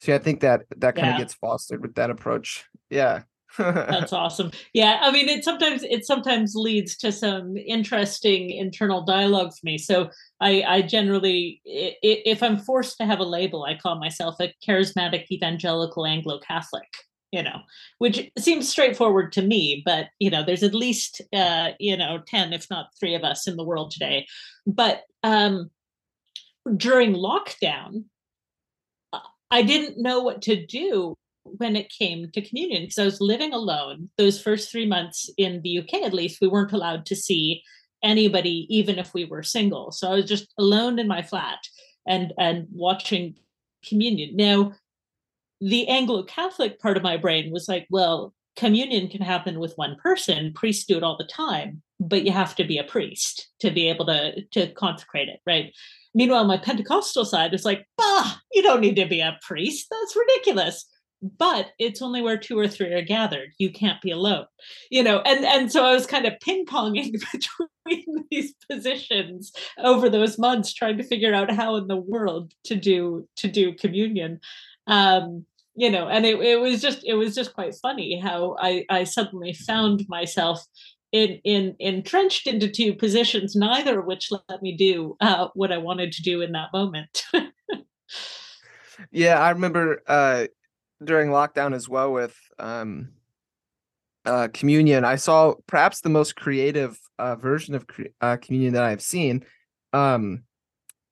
so yeah, I think that that kind of yeah. gets fostered with that approach. Yeah. That's (laughs) awesome. Yeah, I mean, it sometimes it sometimes leads to some interesting internal dialogue for me. So I, I generally, if I'm forced to have a label, I call myself a charismatic evangelical Anglo Catholic. You know, which seems straightforward to me, but you know, there's at least uh, you know ten, if not three, of us in the world today. But um, during lockdown, I didn't know what to do when it came to communion because I was living alone. Those first three months in the UK, at least, we weren't allowed to see anybody, even if we were single. So I was just alone in my flat and and watching communion. Now, the Anglo Catholic part of my brain was like, well, communion can happen with one person. Priests do it all the time, but you have to be a priest to be able to to consecrate it, right? Meanwhile, my Pentecostal side is like, bah, you don't need to be a priest. That's ridiculous but it's only where two or three are gathered you can't be alone you know and and so i was kind of ping-ponging (laughs) between these positions over those months trying to figure out how in the world to do to do communion um you know and it, it was just it was just quite funny how i i suddenly found myself in in entrenched into two positions neither of which let me do uh, what i wanted to do in that moment. Yeah i remember uh during lockdown as well with um uh communion i saw perhaps the most creative uh version of uh, communion that i've seen. Um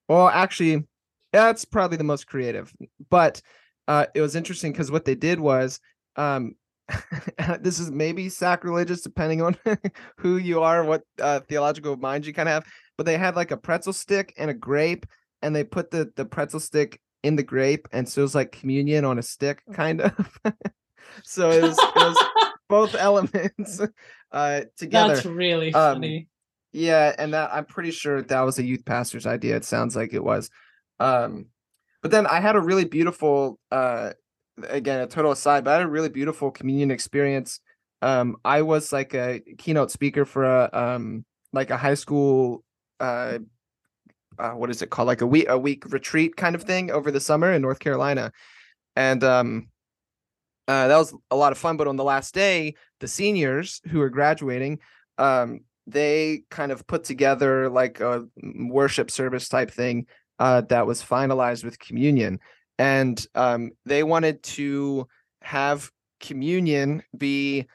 well actually that's probably the most creative but uh it was interesting because what they did was um (laughs) this is maybe sacrilegious depending on (laughs) who you are what uh theological mind you kind of have but they had like a pretzel stick and a grape and they put the the pretzel stick in the grape, and so it was like communion on a stick, kind of. (laughs) so it was, it was both elements uh, together. That's really um, funny. Yeah, and that I'm pretty sure that was a youth pastor's idea. It sounds like it was. Um, but then I had a really beautiful, uh, again, a total aside, but I had a really beautiful communion experience. Um, I was like a keynote speaker for a um, like a high school uh, uh what is it called like a week a week retreat kind of thing over the summer in North Carolina and um uh, that was a lot of fun but on the last day the seniors who are graduating um they kind of put together like a worship service type thing uh, that was finalized with communion and um, they wanted to have communion be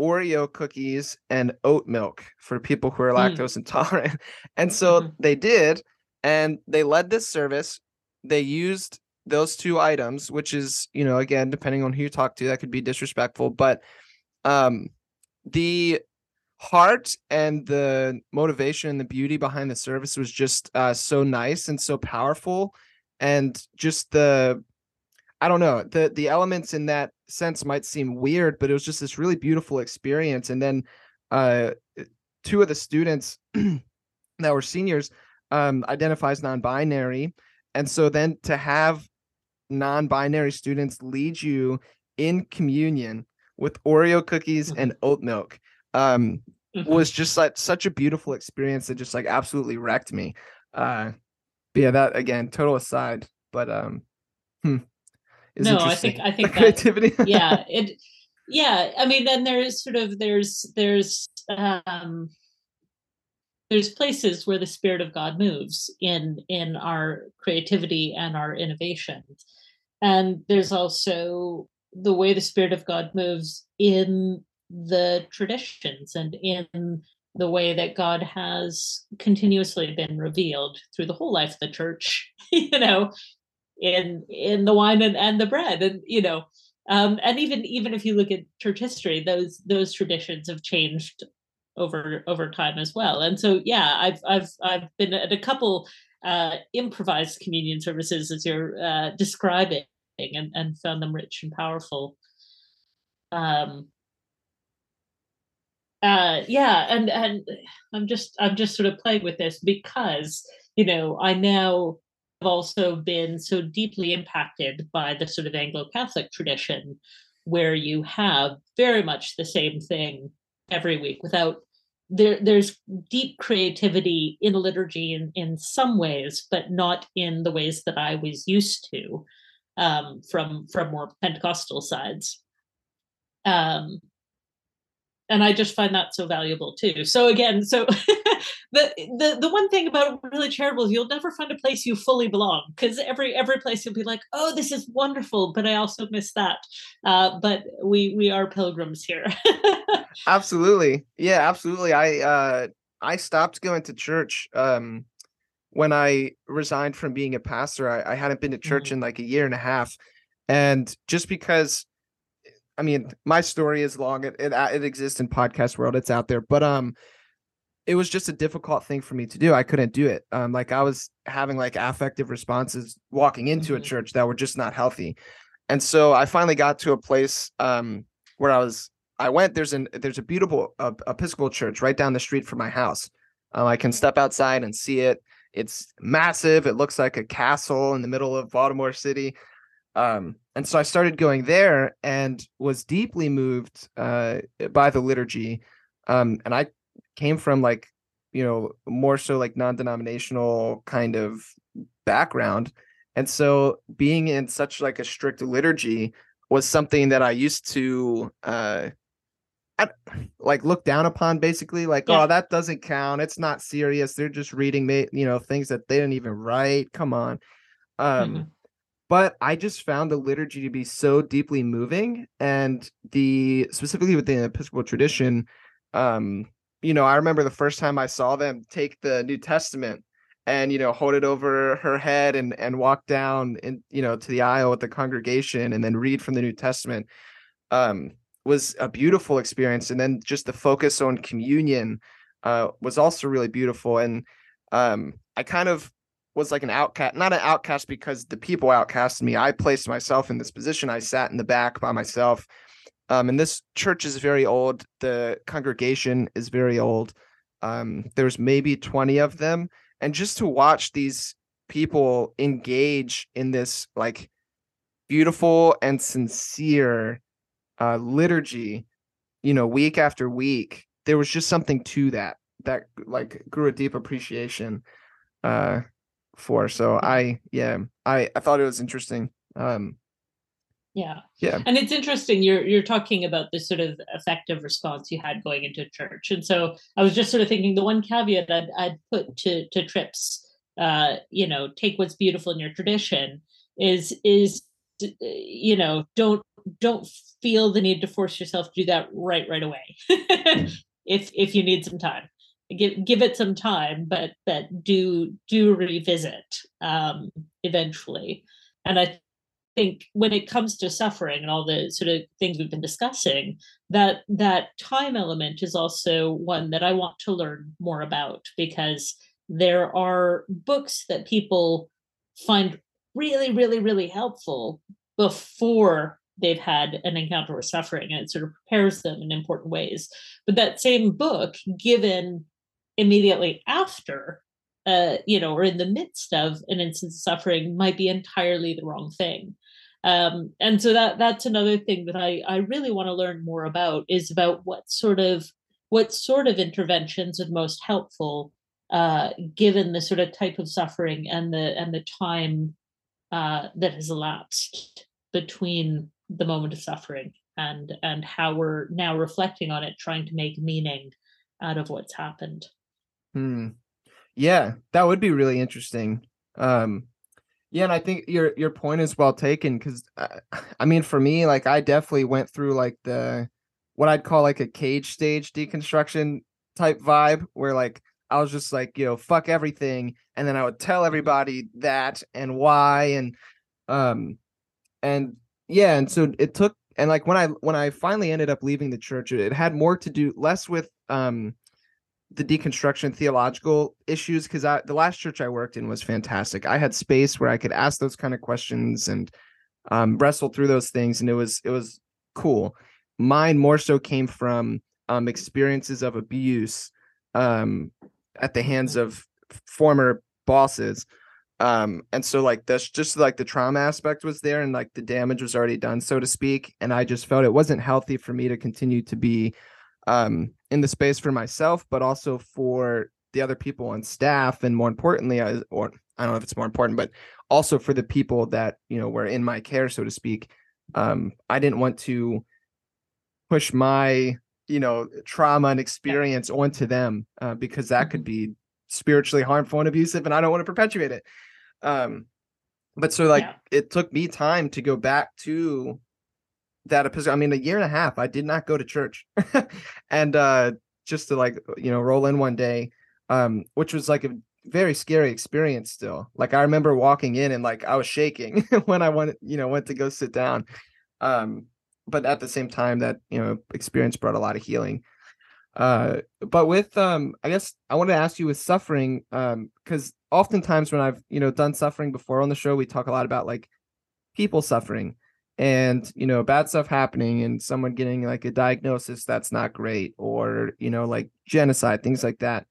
Oreo cookies and oat milk for people who are Mm. lactose intolerant. (laughs) And so Mhm. they did, and they led this service. They used those two items, which is, you know, again, depending on who you talk to, that could be disrespectful, but um the heart and the motivation and the beauty behind the service was just uh so nice and so powerful and just the I don't know the the elements in that sense might seem weird, but it was just this really beautiful experience. And then uh, two of the students (clears throat) that were seniors um, identifies non-binary, and so then to have non-binary students lead you in communion with Oreo cookies Mhm. and oat milk um, Was just like such a beautiful experience that just like absolutely wrecked me. Uh, but yeah, that again, total aside, but um, hmm, No, I think- I (laughs) think that- creativity. (laughs) yeah it yeah i mean then there's sort of there's there's um there's places where the spirit of god moves in in our creativity and our innovations and there's also the way the spirit of god moves in the traditions and in the way that god has continuously been revealed through the whole life of the church (laughs) you know in in the wine and, and the bread and you know um, and even even if you look at church history those those traditions have changed over over time as well. And so yeah i've i've i've been at a couple uh improvised communion services as you're uh describing and and found them rich and powerful. Um uh yeah and and i'm just i'm just sort of playing with this because you know i now have also been so deeply impacted by the sort of Anglo-Catholic tradition where you have very much the same thing every week without there there's deep creativity in liturgy in, in some ways but not in the ways that I was used to um, from from more Pentecostal sides. Um, and I just find that so valuable too. So again, so (laughs) the the the one thing about really charitable is you'll never find a place you fully belong because every every place you'll be like, oh, this is wonderful, but I also miss that. Uh, but we we are pilgrims here. (laughs) absolutely yeah absolutely i uh i stopped going to church um when i resigned from being a pastor i, I hadn't been to church Mhm. in like a year and a half and just because i mean my story is long it, it uh, it exists in podcast world it's out there but um it was just a difficult thing for me to do i couldn't do it um like i was having like affective responses walking into a Mhm. church that were just not healthy and so i finally got to a place um where i was I went. There's an there's a beautiful uh, Episcopal church right down the street from my house. Um, I can step outside and see it. It's massive. It looks like a castle in the middle of Baltimore City. Um, and so I started going there and was deeply moved uh, by the liturgy. Um, and I came from like you know more so like non-denominational kind of background, and so being in such like a strict liturgy was something that I used to uh I, like look down upon basically like Yeah. oh that doesn't count it's not serious they're just reading you know things that they didn't even write come on um Mhm. But I just found the liturgy to be so deeply moving and the specifically within the Episcopal tradition um you know I remember the first time I saw them take the New Testament and you know hold it over her head and and walk down and you know to the aisle with the congregation and then read from the New Testament um was a beautiful experience. And then just the focus on communion uh was also really beautiful. And um I kind of was like an outcast not an outcast because the people outcasted me. I placed myself in this position. I sat in the back by myself. Um and this church is very old. The congregation is very old. Um there's maybe 20 of them. And just to watch these people engage in this like beautiful and sincere uh liturgy you know week after week there was just something to that that like grew a deep appreciation. Uh for. So I yeah, I I thought it was interesting. Um yeah yeah and it's interesting you're you're talking about this sort of effective response you had going into church and so i was just sort of thinking the one caveat i'd, I'd put to to Trip's uh you know take what's beautiful in your tradition is is you know don't don't feel the need to force yourself to do that right right away (laughs) if if you need some time give give it some time but but do do revisit um eventually. And i think when it comes to suffering and all the sort of things we've been discussing that that time element is also one that i want to learn more about because there are books that people find really really really helpful before they've had an encounter with suffering and it sort of prepares them in important ways. But that same book given immediately after uh, you know, or in the midst of an instance of suffering might be entirely the wrong thing. Um, and so that that's another thing that I, I really want to learn more about is about what sort of what sort of interventions are most helpful uh, given the sort of type of suffering and the and the time uh, that has elapsed between the moment of suffering and and how we're now reflecting on it, trying to make meaning out of what's happened. Hmm. Yeah, that would be really interesting. Um, yeah, and I think your your point is well taken because I, uh, (sighs) I mean, for me, like I definitely went through like the what I'd call like a cage stage deconstruction type vibe, where like I was just like, you know, fuck everything, and then I would tell everybody that and why, and um, and yeah, and so it took, and like when I when I finally ended up leaving the church, it had more to do less with um the deconstruction theological issues because I the last church I worked in was fantastic. I had space where I could ask those kind of questions and um, wrestle through those things, and it was it was cool. Mine more so came from um, experiences of abuse um, at the hands of former bosses. Um, and so like this just like the trauma aspect was there and like the damage was already done, so to speak. And I just felt it wasn't healthy for me to continue to be um, in the space for myself, but also for the other people on staff, and more importantly, I, or I don't know if it's more important, but also for the people that you know were in my care, so to speak. Um, I didn't want to push my you know trauma and experience onto them uh, because that could mm-hmm. be spiritually harmful and abusive, and I don't want to perpetuate it. Um, but so like yeah. it took me time to go back to that episode. I mean, a year and a half, I did not go to church, (laughs) and uh, just to like you know roll in one day, um, which was like a very scary experience. Still, like I remember walking in and like I was shaking (laughs) when I went you know went to go sit down, um, but at the same time, that you know experience brought a lot of healing. Uh, but with um, I guess I wanted to ask you with suffering, um, because oftentimes when I've you know done suffering before on the show, we talk a lot about like people suffering and you know bad stuff happening and someone getting like a diagnosis that's not great or you know like genocide things like that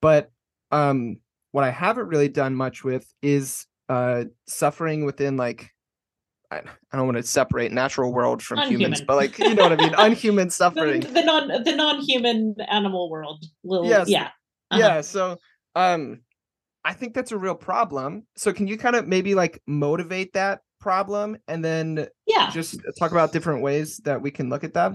but um what i haven't really done much with is uh suffering within like I, I don't want to separate natural world from unhuman. humans, but like you know what I mean, unhuman (laughs) suffering. The, the, non the non-human animal world will yes. yeah. Uh-huh. Yeah. So um I think that's a real problem. So can you kind of maybe like motivate that problem and then yeah. just talk about different ways that we can look at that?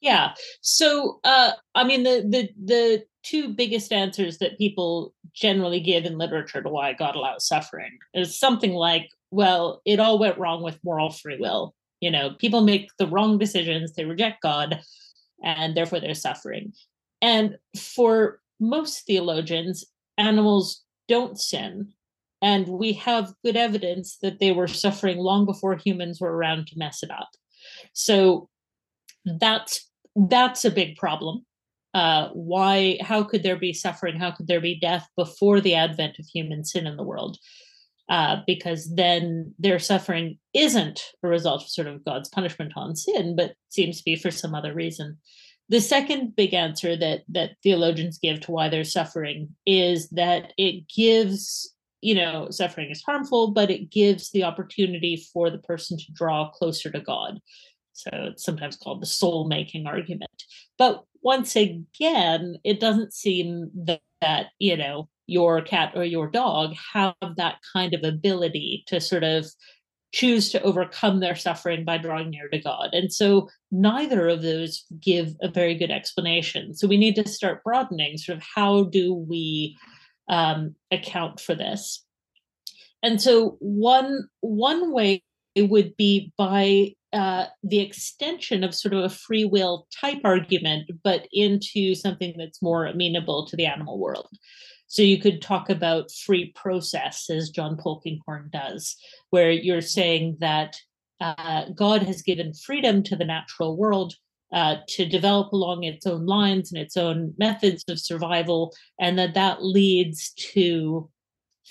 Yeah. So uh i mean the the the two biggest answers that people generally give in literature to why god allows suffering is something like well it all went wrong with moral free will. You know people make the wrong decisions they reject god and therefore they're suffering. And for most theologians animals don't sin and we have good evidence that they were suffering long before humans were around to mess it up. So that's that's a big problem. Uh, why? How could there be suffering? How could there be death before the advent of human sin in the world? Uh, because then their suffering isn't a result of sort of God's punishment on sin, but seems to be for some other reason. The second big answer that that theologians give to why they're suffering is that it gives you know, suffering is harmful, but it gives the opportunity for the person to draw closer to God. So it's sometimes called the soul making argument. But once again, it doesn't seem that, that, you know, your cat or your dog have that kind of ability to sort of choose to overcome their suffering by drawing near to God. And so neither of those give a very good explanation. So we need to start broadening sort of how do we um, account for this. And so one one way it would be by uh, the extension of sort of a free will type argument, but into something that's more amenable to the animal world. So you could talk about free process, as John Polkinghorne does, where you're saying that uh, God has given freedom to the natural world uh, to develop along its own lines and its own methods of survival, and that that leads to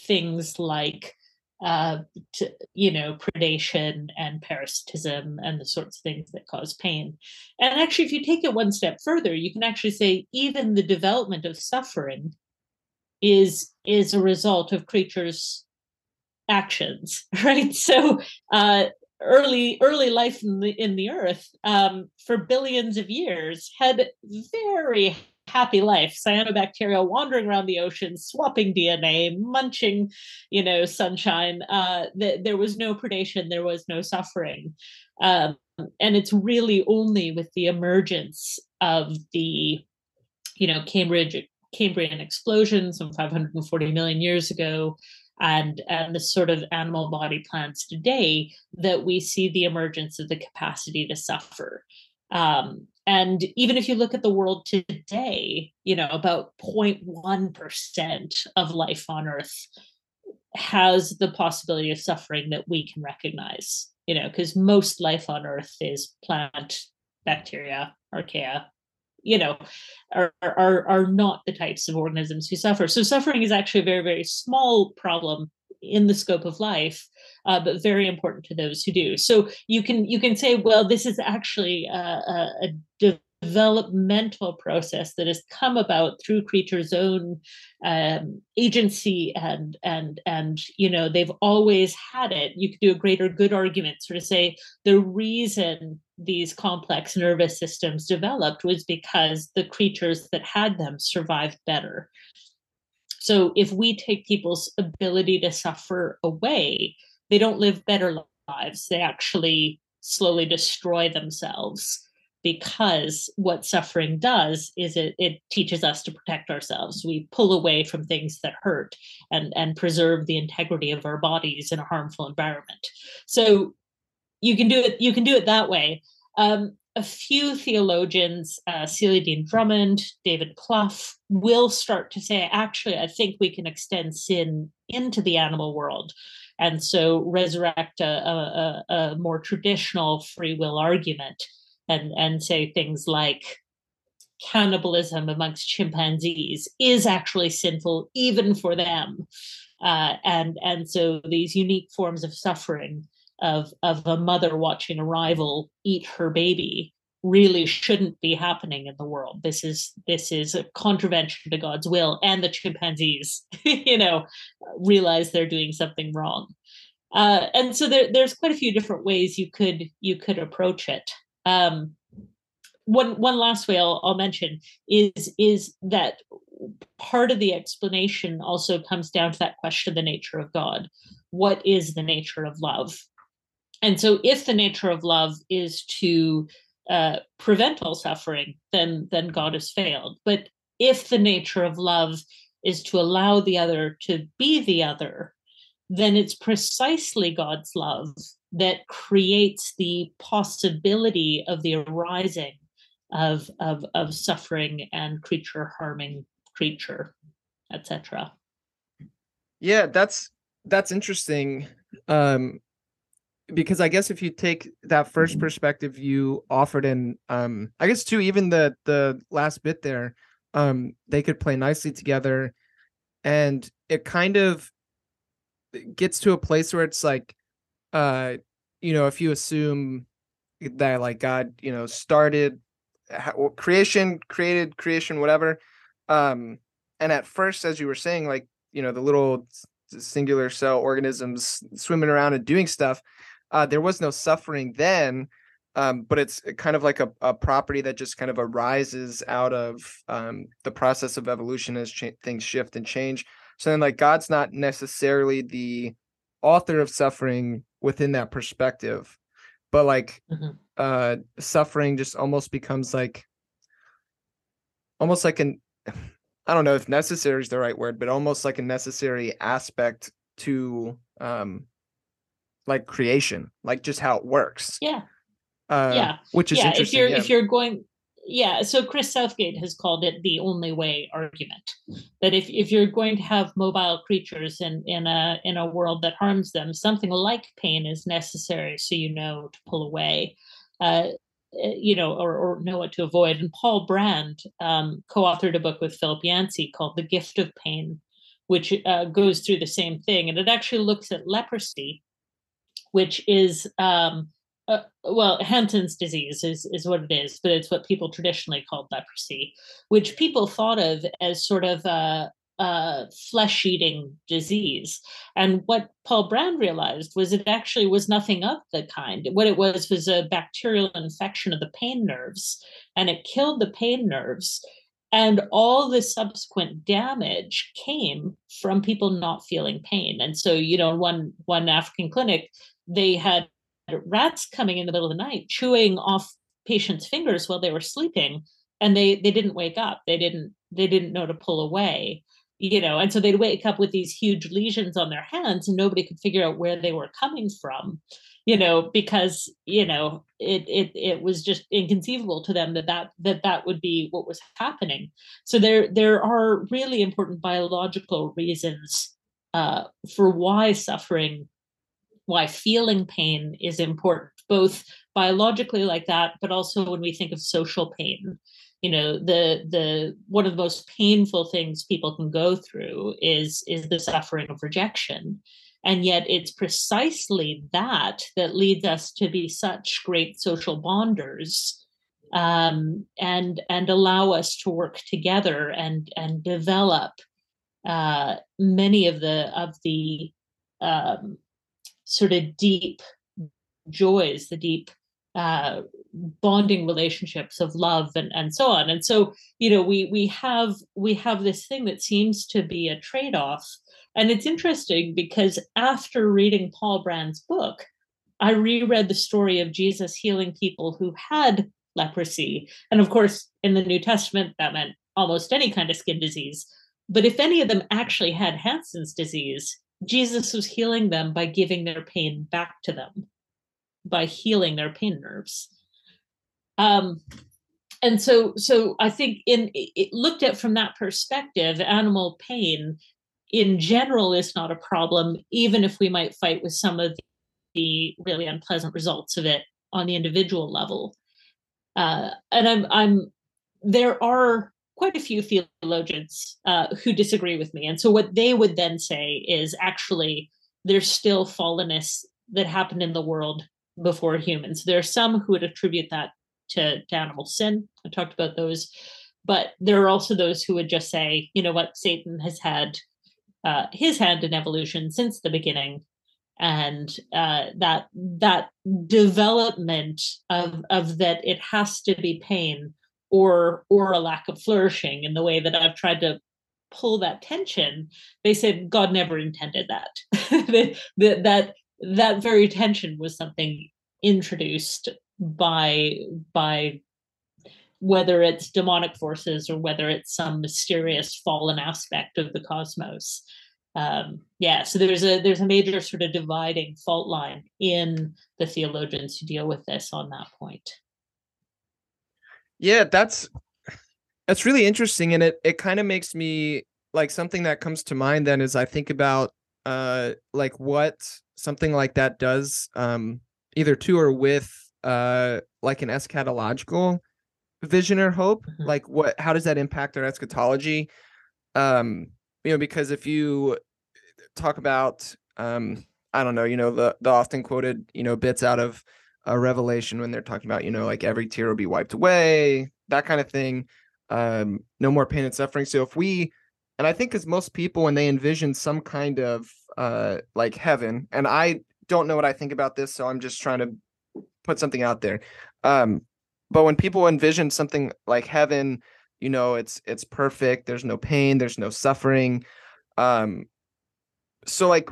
things like uh, to, you know, predation and parasitism and the sorts of things that cause pain. And actually, if you take it one step further, you can actually say even the development of suffering is is a result of creatures' actions, (laughs) right? So uh, early early life in the in the earth um, for billions of years had very happy life cyanobacteria wandering around the ocean swapping dna munching you know sunshine uh, th- there was no predation there was no suffering um, and it's really only with the emergence of the you know cambridge cambrian explosion some 540 million years ago and and the sort of animal body plans today that we see the emergence of the capacity to suffer. Um, and even if you look at the world today you know about 0.1% of life on earth has the possibility of suffering that we can recognize you know because most life on earth is plant bacteria archaea you know are, are are not the types of organisms who suffer. So suffering is actually a very very small problem in the scope of life uh, but very important to those who do. So you can you can say well this is actually a, a, a developmental process that has come about through creatures own um, agency and and and you know they've always had it. You could do a greater good argument sort of say the reason these complex nervous systems developed was because the creatures that had them survived better. So if we take people's ability to suffer away they don't live better lives. They actually slowly destroy themselves because what suffering does is it, it teaches us to protect ourselves. We pull away from things that hurt and and preserve the integrity of our bodies in a harmful environment. So you can do it you can do it that way. Um, a few theologians uh, Celia Deane-Drummond david clough will start to say actually i think we can extend sin into the animal world. And so resurrect a, a, a more traditional free will argument and and say things like cannibalism amongst chimpanzees is actually sinful even for them. Uh, and and so these unique forms of suffering of of a mother watching a rival eat her baby really shouldn't be happening in the world. This is this is a contravention to god's will and the chimpanzees (laughs) you know realize they're doing something wrong. Uh, and so there, there's quite a few different ways you could you could approach it um, one one last way I'll, I'll mention is is that part of the explanation also comes down to that question of the nature of God. What is the nature of love? And so, if the nature of love is to uh, prevent all suffering, then then God has failed. But if the nature of love is to allow the other to be the other, then it's precisely God's love that creates the possibility of the arising of of, of suffering and creature harming creature etc yeah that's that's interesting um because i guess if you take that first perspective you offered in um i guess too even the the last bit there um they could play nicely together and it kind of gets to a place where it's like uh you know if you assume that like god you know started creation created creation whatever um and at first as you were saying like you know the little singular cell organisms swimming around and doing stuff uh there was no suffering then um, but it's kind of like a, a property that just kind of arises out of um, the process of evolution as cha- things shift and change. So then, like, God's not necessarily the author of suffering within that perspective, but like, mm-hmm. uh, suffering just almost becomes like, almost like an, I don't know if necessary is the right word, but almost like a necessary aspect to, um, like creation, like just how it works. Yeah. Uh, yeah. Which is yeah. interesting. If you're yeah. if you're going yeah, so Chris Southgate has called it the only way argument. That if, if you're going to have mobile creatures in, in a in a world that harms them, something like pain is necessary so you know to pull away. Uh, you know, or, or know what to avoid. And Paul Brand um, co-authored a book with Philip Yancey called The Gift of Pain, which uh, goes through the same thing. And it actually looks at leprosy, which is um, uh, well, Hansen's disease is is what it is, but it's what people traditionally called leprosy, which people thought of as sort of a, a flesh-eating disease. And what Paul Brand realized was it actually was nothing of the kind. What it was was a bacterial infection of the pain nerves, and it killed the pain nerves. And all the subsequent damage came from people not feeling pain. And so, you know, one one African clinic, they had rats coming in the middle of the night chewing off patients' fingers while they were sleeping, and they they didn't wake up. They didn't they didn't know to pull away, you know, and so they'd wake up with these huge lesions on their hands, and nobody could figure out where they were coming from, you know, because you know it it it was just inconceivable to them that that that that would be what was happening. So there there are really important biological reasons uh, for why suffering why feeling pain is important, both biologically like that, but also when we think of social pain. You know, the the one of the most painful things people can go through is is the suffering of rejection. And yet it's precisely that that leads us to be such great social bonders um, and and allow us to work together and and develop uh, many of the of the um, sort of deep joys, the deep uh, bonding relationships of love and, and so on. And so, you know, we we have we have this thing that seems to be a trade-off. And it's interesting because after reading Paul Brand's book, I reread the story of Jesus healing people who had leprosy. And of course, in the New Testament, that meant almost any kind of skin disease. But if any of them actually had Hansen's disease, Jesus was healing them by giving their pain back to them, by healing their pain nerves. Um, and so, so I think in it looked at from that perspective, animal pain in general is not a problem, even if we might fight with some of the really unpleasant results of it on the individual level. Uh, and I'm, I'm, there are quite a few theologians uh, who disagree with me. And so what they would then say is actually there's still fallenness that happened in the world before humans. There are some who would attribute that to, to animal sin. I talked about those. But there are also those who would just say, you know what, Satan has had uh, his hand in evolution since the beginning. And uh, that that development of of that it has to be pain or or a lack of flourishing in the way that I've tried to pull that tension, they said God never intended (laughs) that. that that that very tension was something introduced by by whether it's demonic forces or whether it's some mysterious fallen aspect of the cosmos. Um, yeah, so there's a there's a major sort of dividing fault line in the theologians who deal with this on that point yeah that's that's really interesting and it it kind of makes me like something that comes to mind then is i think about uh like what something like that does um either to or with uh like an eschatological vision or hope mm-hmm. like what how does that impact our eschatology um you know because if you talk about um i don't know you know the the often quoted you know bits out of a revelation when they're talking about you know like every tear will be wiped away that kind of thing um no more pain and suffering so if we and i think because most people when they envision some kind of uh like heaven and i don't know what i think about this so i'm just trying to put something out there. Um, but when people envision something like heaven, you know, it's it's perfect. There's no pain. There's no suffering. Um, so like,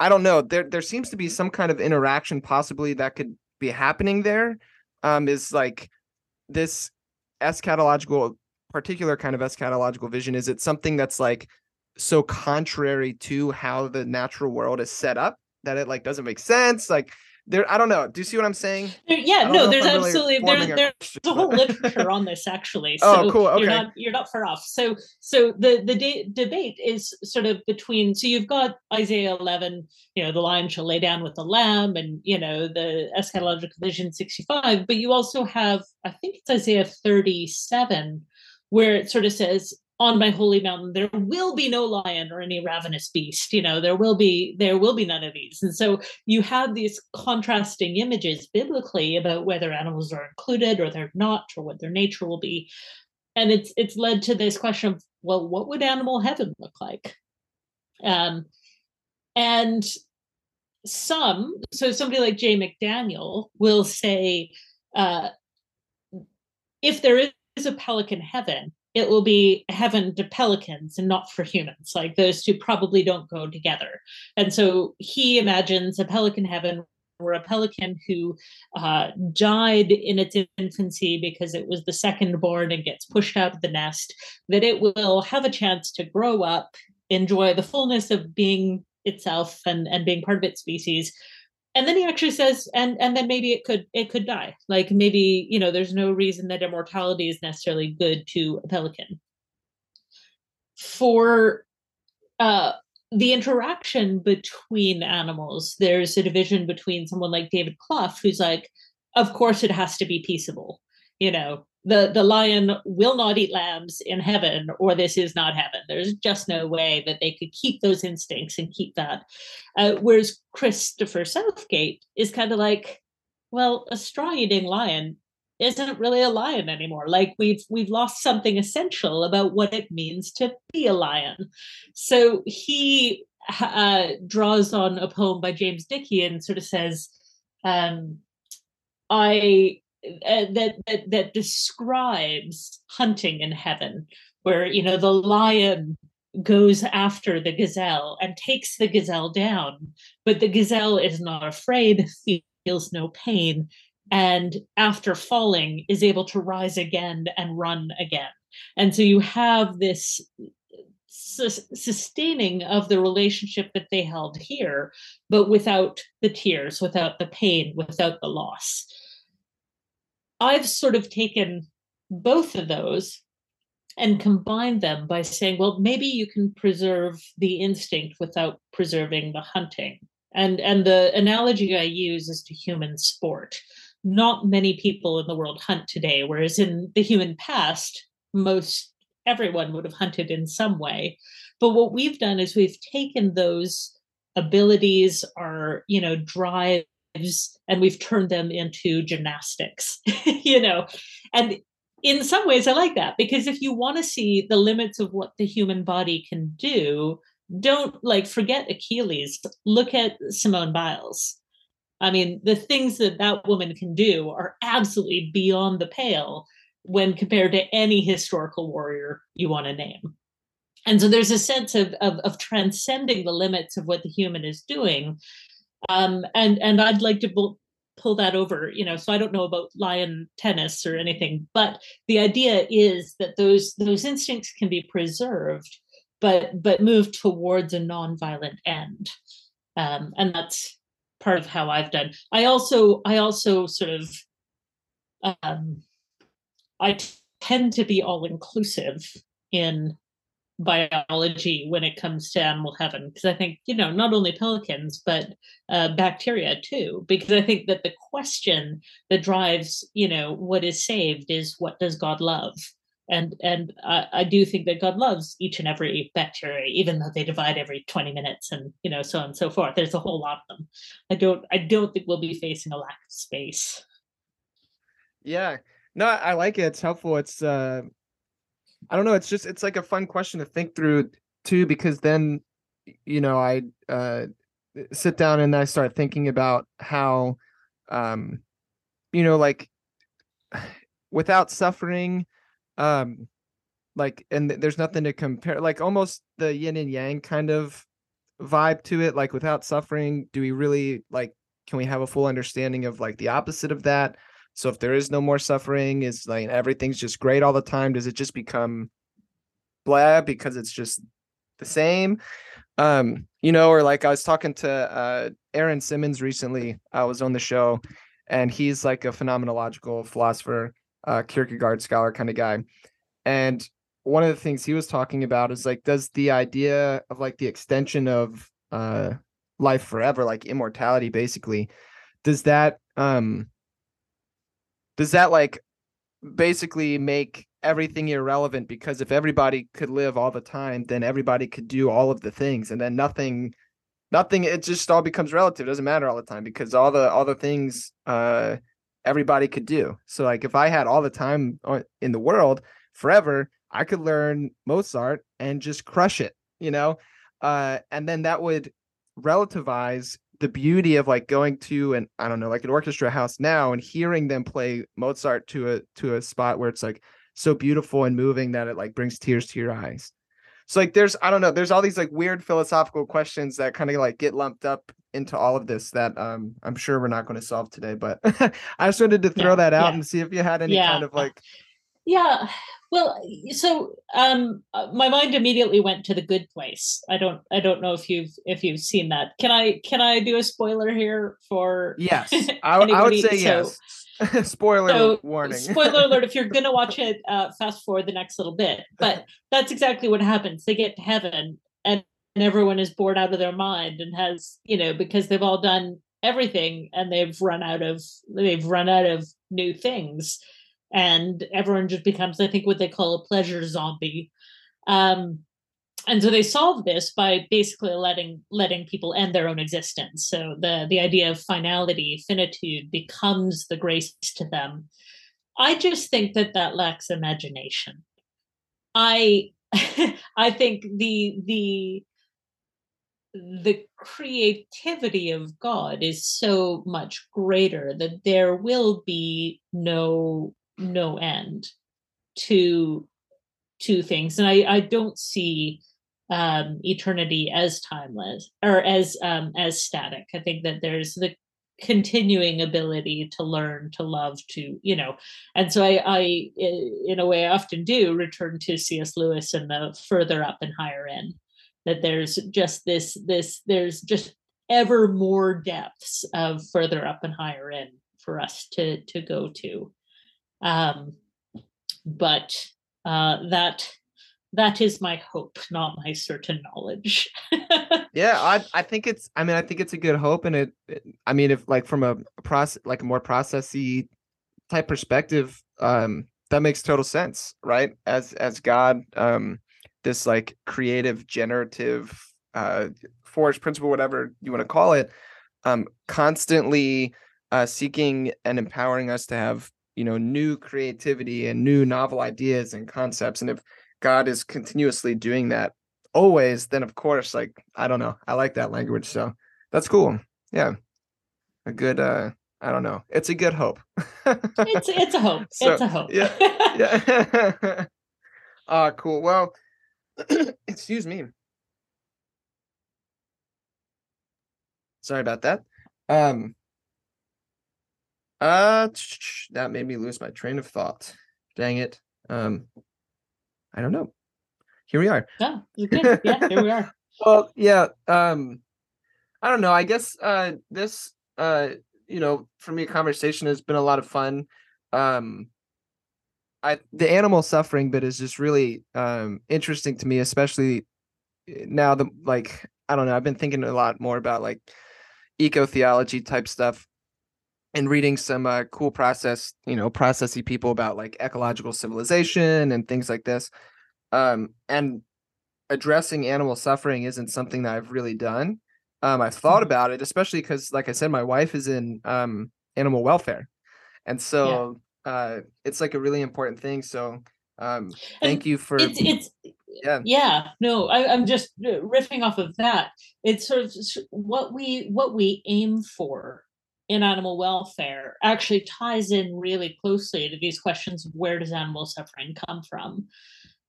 I don't know. There there seems to be some kind of interaction possibly that could be happening there. Um, is like this eschatological particular kind of eschatological vision is it something that's like so contrary to how the natural world is set up that it like doesn't make sense like there i don't know do you see what i'm saying yeah no there's absolutely really there's, there's question, a whole literature on this (laughs) actually oh, so oh, cool. okay. you're not you're not far off so so the the de- debate is sort of between so you've got isaiah 11 you know the lion shall lay down with the lamb and you know the eschatological vision 65 but you also have i think it's isaiah 37 where it sort of says on my holy mountain there will be no lion or any ravenous beast you know there will be there will be none of these. And so you have these contrasting images biblically about whether animals are included or they're not or what their nature will be. And it's it's led to this question of well what would animal heaven look like? Um and some so somebody like jay mcdaniel will say uh if there is is a pelican heaven, it will be heaven to pelicans and not for humans. Like those two probably don't go together. And so he imagines a pelican heaven where a pelican who uh, died in its infancy because it was the second born and gets pushed out of the nest, that it will have a chance to grow up, enjoy the fullness of being itself and, and being part of its species and then he actually says and and then maybe it could it could die. Like maybe you know there's no reason that immortality is necessarily good to a pelican. For uh the interaction between animals there's a division between someone like david clough who's like of course it has to be peaceable you know the the lion will not eat lambs in heaven or this is not heaven. There's just no way that they could keep those instincts and keep that. Uh, whereas christopher southgate is kind of like well a straw eating lion isn't really a lion anymore. Like we've we've lost something essential about what it means to be a lion. So he uh, draws on a poem by james dickey and sort of says um, i uh, that, that that describes hunting in heaven, where you know the lion goes after the gazelle and takes the gazelle down, but the gazelle is not afraid, feels no pain, and after falling is able to rise again and run again. And so you have this sustaining of the relationship that they held here, but without the tears, without the pain, without the loss. I've sort of taken both of those and combined them by saying, well, maybe you can preserve the instinct without preserving the hunting. And and the analogy I use is to human sport. Not many people in the world hunt today, whereas in the human past, most everyone would have hunted in some way. But what we've done is we've taken those abilities, our you know drive and we've turned them into gymnastics (laughs) you know? And in some ways i like that because if you want to see the limits of what the human body can do don't like forget achilles look at simone biles. I mean the things that that woman can do are absolutely beyond the pale when compared to any historical warrior you want to name. And so there's a sense of, of, of transcending the limits of what the human is doing um, and and I'd like to pull, that over. You know, so I don't know about lion tennis or anything, but the idea is that those those instincts can be preserved, but but move towards a nonviolent end, um, and that's part of how I've done. I also I also sort of um, I t- tend to be all inclusive in biology when it comes to animal heaven. Because i think you know not only pelicans but uh, bacteria too. Because i think that the question that drives you know what is saved is what does god love? And and I, I do think that god loves each and every bacteria even though they divide every 20 minutes and you know so on and so forth. There's a whole lot of them. I don't i don't think we'll be facing a lack of space. Yeah. No i like it. It's helpful. It's uh I don't know. It's just it's like a fun question to think through too, because then you know I uh, sit down and I start thinking about how um you know like (sighs) without suffering um like and th- there's nothing to compare like almost the yin and yang kind of vibe to it like without suffering do we really like can we have a full understanding of like the opposite of that so if there is no more suffering is like everything's just great all the time does it just become blah because it's just the same? Um you know or like i was talking to uh aaron simmons recently i was on the show and he's like a phenomenological philosopher uh kierkegaard scholar kind of guy. And one of the things he was talking about is like does the idea of like the extension of uh life forever like immortality basically does that um does that like basically make everything irrelevant? Because if everybody could live all the time then everybody could do all of the things and then nothing nothing it just all becomes relative. It doesn't matter all the time because all the all the things uh everybody could do. So like if i had all the time in the world forever I could learn Mozart and just crush it, you know? Uh, and then that would relativize the beauty of like going to an I don't know, like an orchestra house now and hearing them play Mozart to a to a spot where it's like so beautiful and moving that it like brings tears to your eyes. So like there's I don't know, there's all these like weird philosophical questions that kind of like get lumped up into all of this that um I'm sure we're not going to solve today, but (laughs) I just wanted to throw yeah, that out yeah. and see if you had any yeah. kind of like yeah well, so um, uh, my mind immediately went to the Good Place. I don't, I don't know if you've if you've seen that. Can I can I do a spoiler here for? Yes, I, (laughs) I would say so, yes. (laughs) spoiler so, warning. spoiler (laughs) alert! If you're gonna watch it, uh, fast forward the next little bit. But that's exactly what happens. They get to heaven, and, and everyone is bored out of their mind, and has you know because they've all done everything, and they've run out of they've run out of new things and everyone just becomes, I think, what they call a pleasure zombie. Um, and so they solve this by basically letting letting people end their own existence. So the the idea of finality, finitude, becomes the grace to them. I just think that that lacks imagination. I (laughs) I think the the the creativity of God is so much greater that there will be no no end to to things. And i i don't see um eternity as timeless or as um as static. I think that there's the continuing ability to learn to love to you know. And so i i in a way i often do return to cs lewis and the further up and higher end that there's just this this there's just ever more depths of further up and higher end for us to to go to um, but uh, that that is my hope, not my certain knowledge. (laughs) yeah, I I think it's I mean I think it's a good hope, and it, it I mean if like from a process like a more processy type perspective, um, that makes total sense, right? As as God, um, this like creative, generative, uh, force principle, whatever you want to call it, um, constantly uh, seeking and empowering us to have you know new creativity and new novel ideas and concepts and if god is continuously doing that always then of course like i don't know i like that language so that's cool. Yeah. A good uh i don't know it's a good hope. It's it's a hope (laughs) so, it's a hope. yeah yeah. Uh (laughs) cool well (clears throat) excuse me. Sorry about that. Um uh, that made me lose my train of thought. Dang it. Um, I don't know. Here we are. Yeah, you good. Yeah, here we are. (laughs) well, yeah. Um, I don't know. I guess uh, this uh, you know, for me, conversation has been a lot of fun. Um, I the animal suffering bit is just really um interesting to me, especially eh, now. The like, I don't know. I've been thinking a lot more about like eco theology type stuff and reading some uh, cool process, you know, processy people about like ecological civilization and things like this. Um, and addressing animal suffering isn't something that I've really done. Um, I've thought mm-hmm. about it, especially because, like I said, my wife is in um, animal welfare, and so yeah. uh, it's like a really important thing. So, um, thank and you for it's, it's yeah yeah no I, i'm just uh, riffing off of that it's sort of what we what we aim for in animal welfare actually ties in really closely to these questions of where does animal suffering come from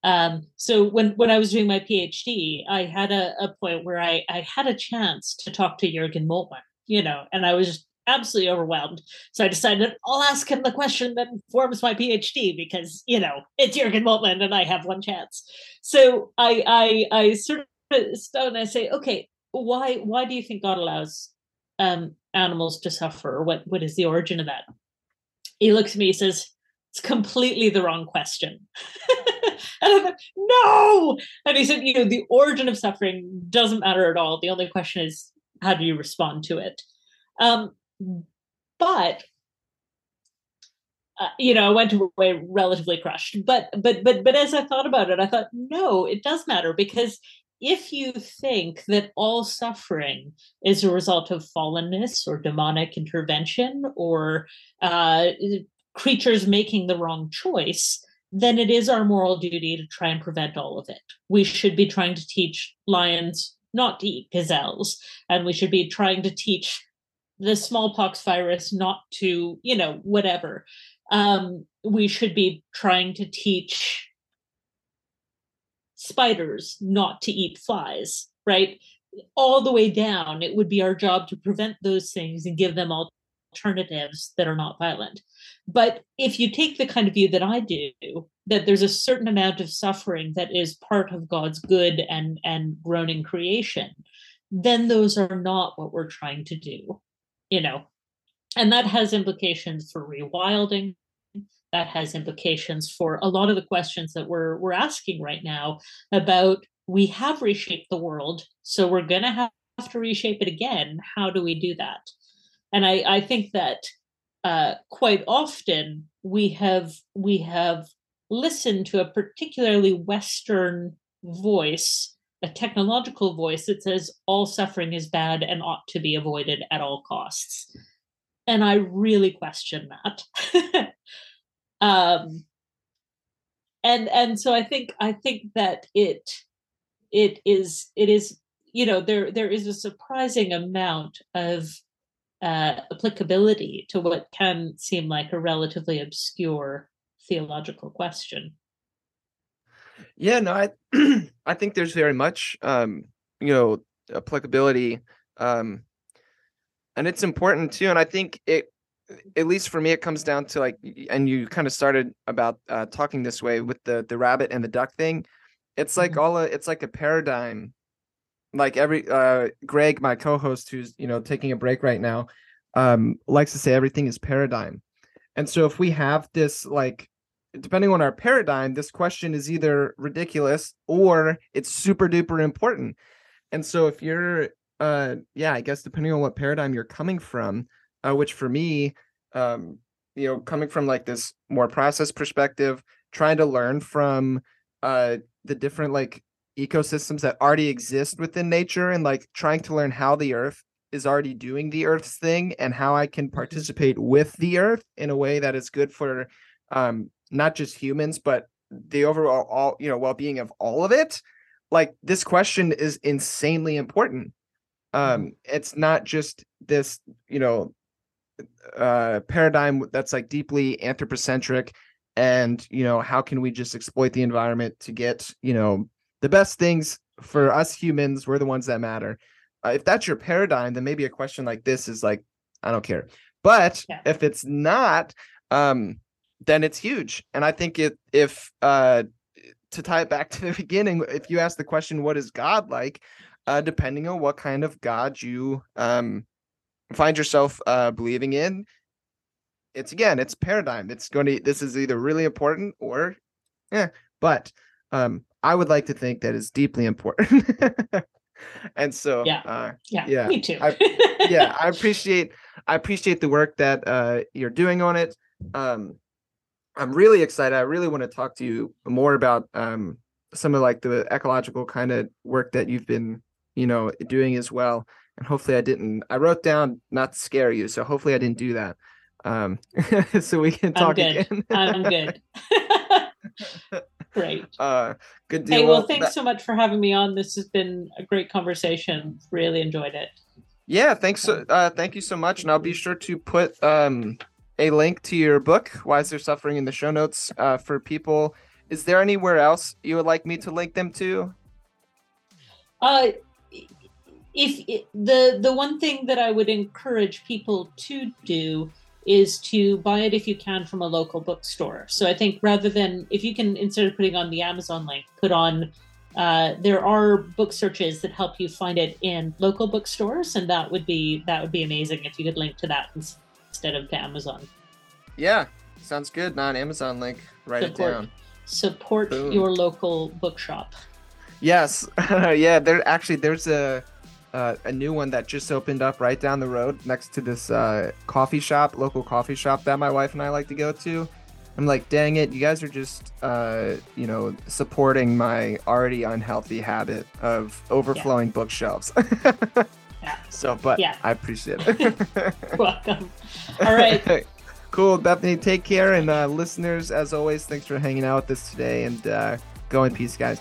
um, so when when I was doing my PhD, I had a, a point where I, I had a chance to talk to Jürgen Moltmann, you know, and I was just absolutely overwhelmed. So I decided I'll ask him the question that informs my PhD because you know it's Jürgen Moltmann and I have one chance. So I I I sort of and I say, okay, why why do you think God allows um, animals to suffer? What what is the origin of that? He looks at me, he says, it's completely the wrong question. (laughs) and I thought, no. And he said, you know, the origin of suffering doesn't matter at all. The only question is, how do you respond to it? Um, but uh, you know, I went away relatively crushed. But but but but as I thought about it, I thought, no, it does matter because if you think that all suffering is a result of fallenness or demonic intervention or uh, creatures making the wrong choice, then it is our moral duty to try and prevent all of it. We should be trying to teach lions not to eat gazelles, and we should be trying to teach the smallpox virus not to, you know, whatever. Um, we should be trying to teach spiders not to eat flies, right? All the way down, it would be our job to prevent those things and give them alternatives that are not violent. But if you take the kind of view that I do, that there's a certain amount of suffering that is part of God's good and, and groaning creation, then those are not what we're trying to do, you know. And that has implications for rewilding. That has implications for a lot of the questions that we're we're asking right now about we have reshaped the world, so we're gonna have to reshape it again. How do we do that? And I, I think that uh, quite often we have we have listened to a particularly Western voice, a technological voice that says all suffering is bad and ought to be avoided at all costs. And I really question that. (laughs) um, and and so I think I think that it it is it is you know there there is a surprising amount of uh, applicability to what can seem like a relatively obscure theological question. Yeah, no, I (clears throat) I think there's very much um, you know applicability, um, and it's important too. And I think it, at least for me, it comes down to like, and you kind of started about uh, talking this way with the the rabbit and the duck thing. It's like mm-hmm. all a, it's like a paradigm like every uh Greg, my co-host, who's you know taking a break right now, um, likes to say everything is paradigm. And so if we have this like depending on our paradigm, this question is either ridiculous or it's super duper important. And so if you're uh yeah, I guess depending on what paradigm you're coming from, uh, which for me, um, you know, coming from like this more process perspective, trying to learn from uh the different like ecosystems that already exist within nature and like trying to learn how the earth is already doing the earth's thing and how I can mm-hmm. participate with the earth in a way that is good for um not just humans but the overall all you know well-being of all of it like this question is insanely important um mm-hmm. it's not just this you know uh paradigm that's like deeply anthropocentric and you know how can we just exploit the environment to get you know the best things for us humans we're the ones that matter. Uh, if that's your paradigm then maybe a question like this is like i don't care. But yeah. if it's not um then it's huge. And i think it if uh to tie it back to the (laughs) beginning if you ask the question what is god like? Uh depending on what kind of god you um find yourself uh believing in it's again it's paradigm it's going to this is either really important or yeah but um I would like to think that is deeply important. (laughs) and so yeah. Uh, yeah, yeah, me too. I, yeah, I (laughs) appreciate I appreciate the work that uh, you're doing on it. Um, I'm really excited. I really want to talk to you more about um, some of like the ecological kind of work that you've been, you know, doing as well. And hopefully, I didn't. I wrote down not to scare you, so hopefully, I didn't do that. Um, (laughs) so we can talk I'm again. I'm good. (laughs) Great. Uh, good deal. Hey, well, thanks that... so much for having me on. This has been a great conversation. Really enjoyed it. Yeah, thanks. So, uh, thank you so much, and I'll be sure to put um, a link to your book, "Why Is There Suffering," in the show notes uh, for people. Is there anywhere else you would like me to link them to? Uh, if it, the the one thing that I would encourage people to do is to buy it if you can from a local bookstore. So I think rather than if you can instead of putting on the Amazon link, put on uh, there are book searches that help you find it in local bookstores, and that would be that would be amazing if you could link to that instead of to Amazon. Yeah, sounds good. Non Amazon link. Write Support. it down. Support Boom. your local bookshop. Yes, (laughs) yeah. There actually there's a uh, a new one that just opened up right down the road next to this uh, coffee shop, local coffee shop that my wife and I like to go to. I'm like, dang it, you guys are just uh, you know supporting my already unhealthy habit of overflowing bookshelves. (laughs) Yeah. So, but Yeah. I appreciate it. (laughs) Welcome. All right. (laughs) cool, Bethany. Take care, and uh, listeners, as always, thanks for hanging out with us today. And uh, go in peace, guys.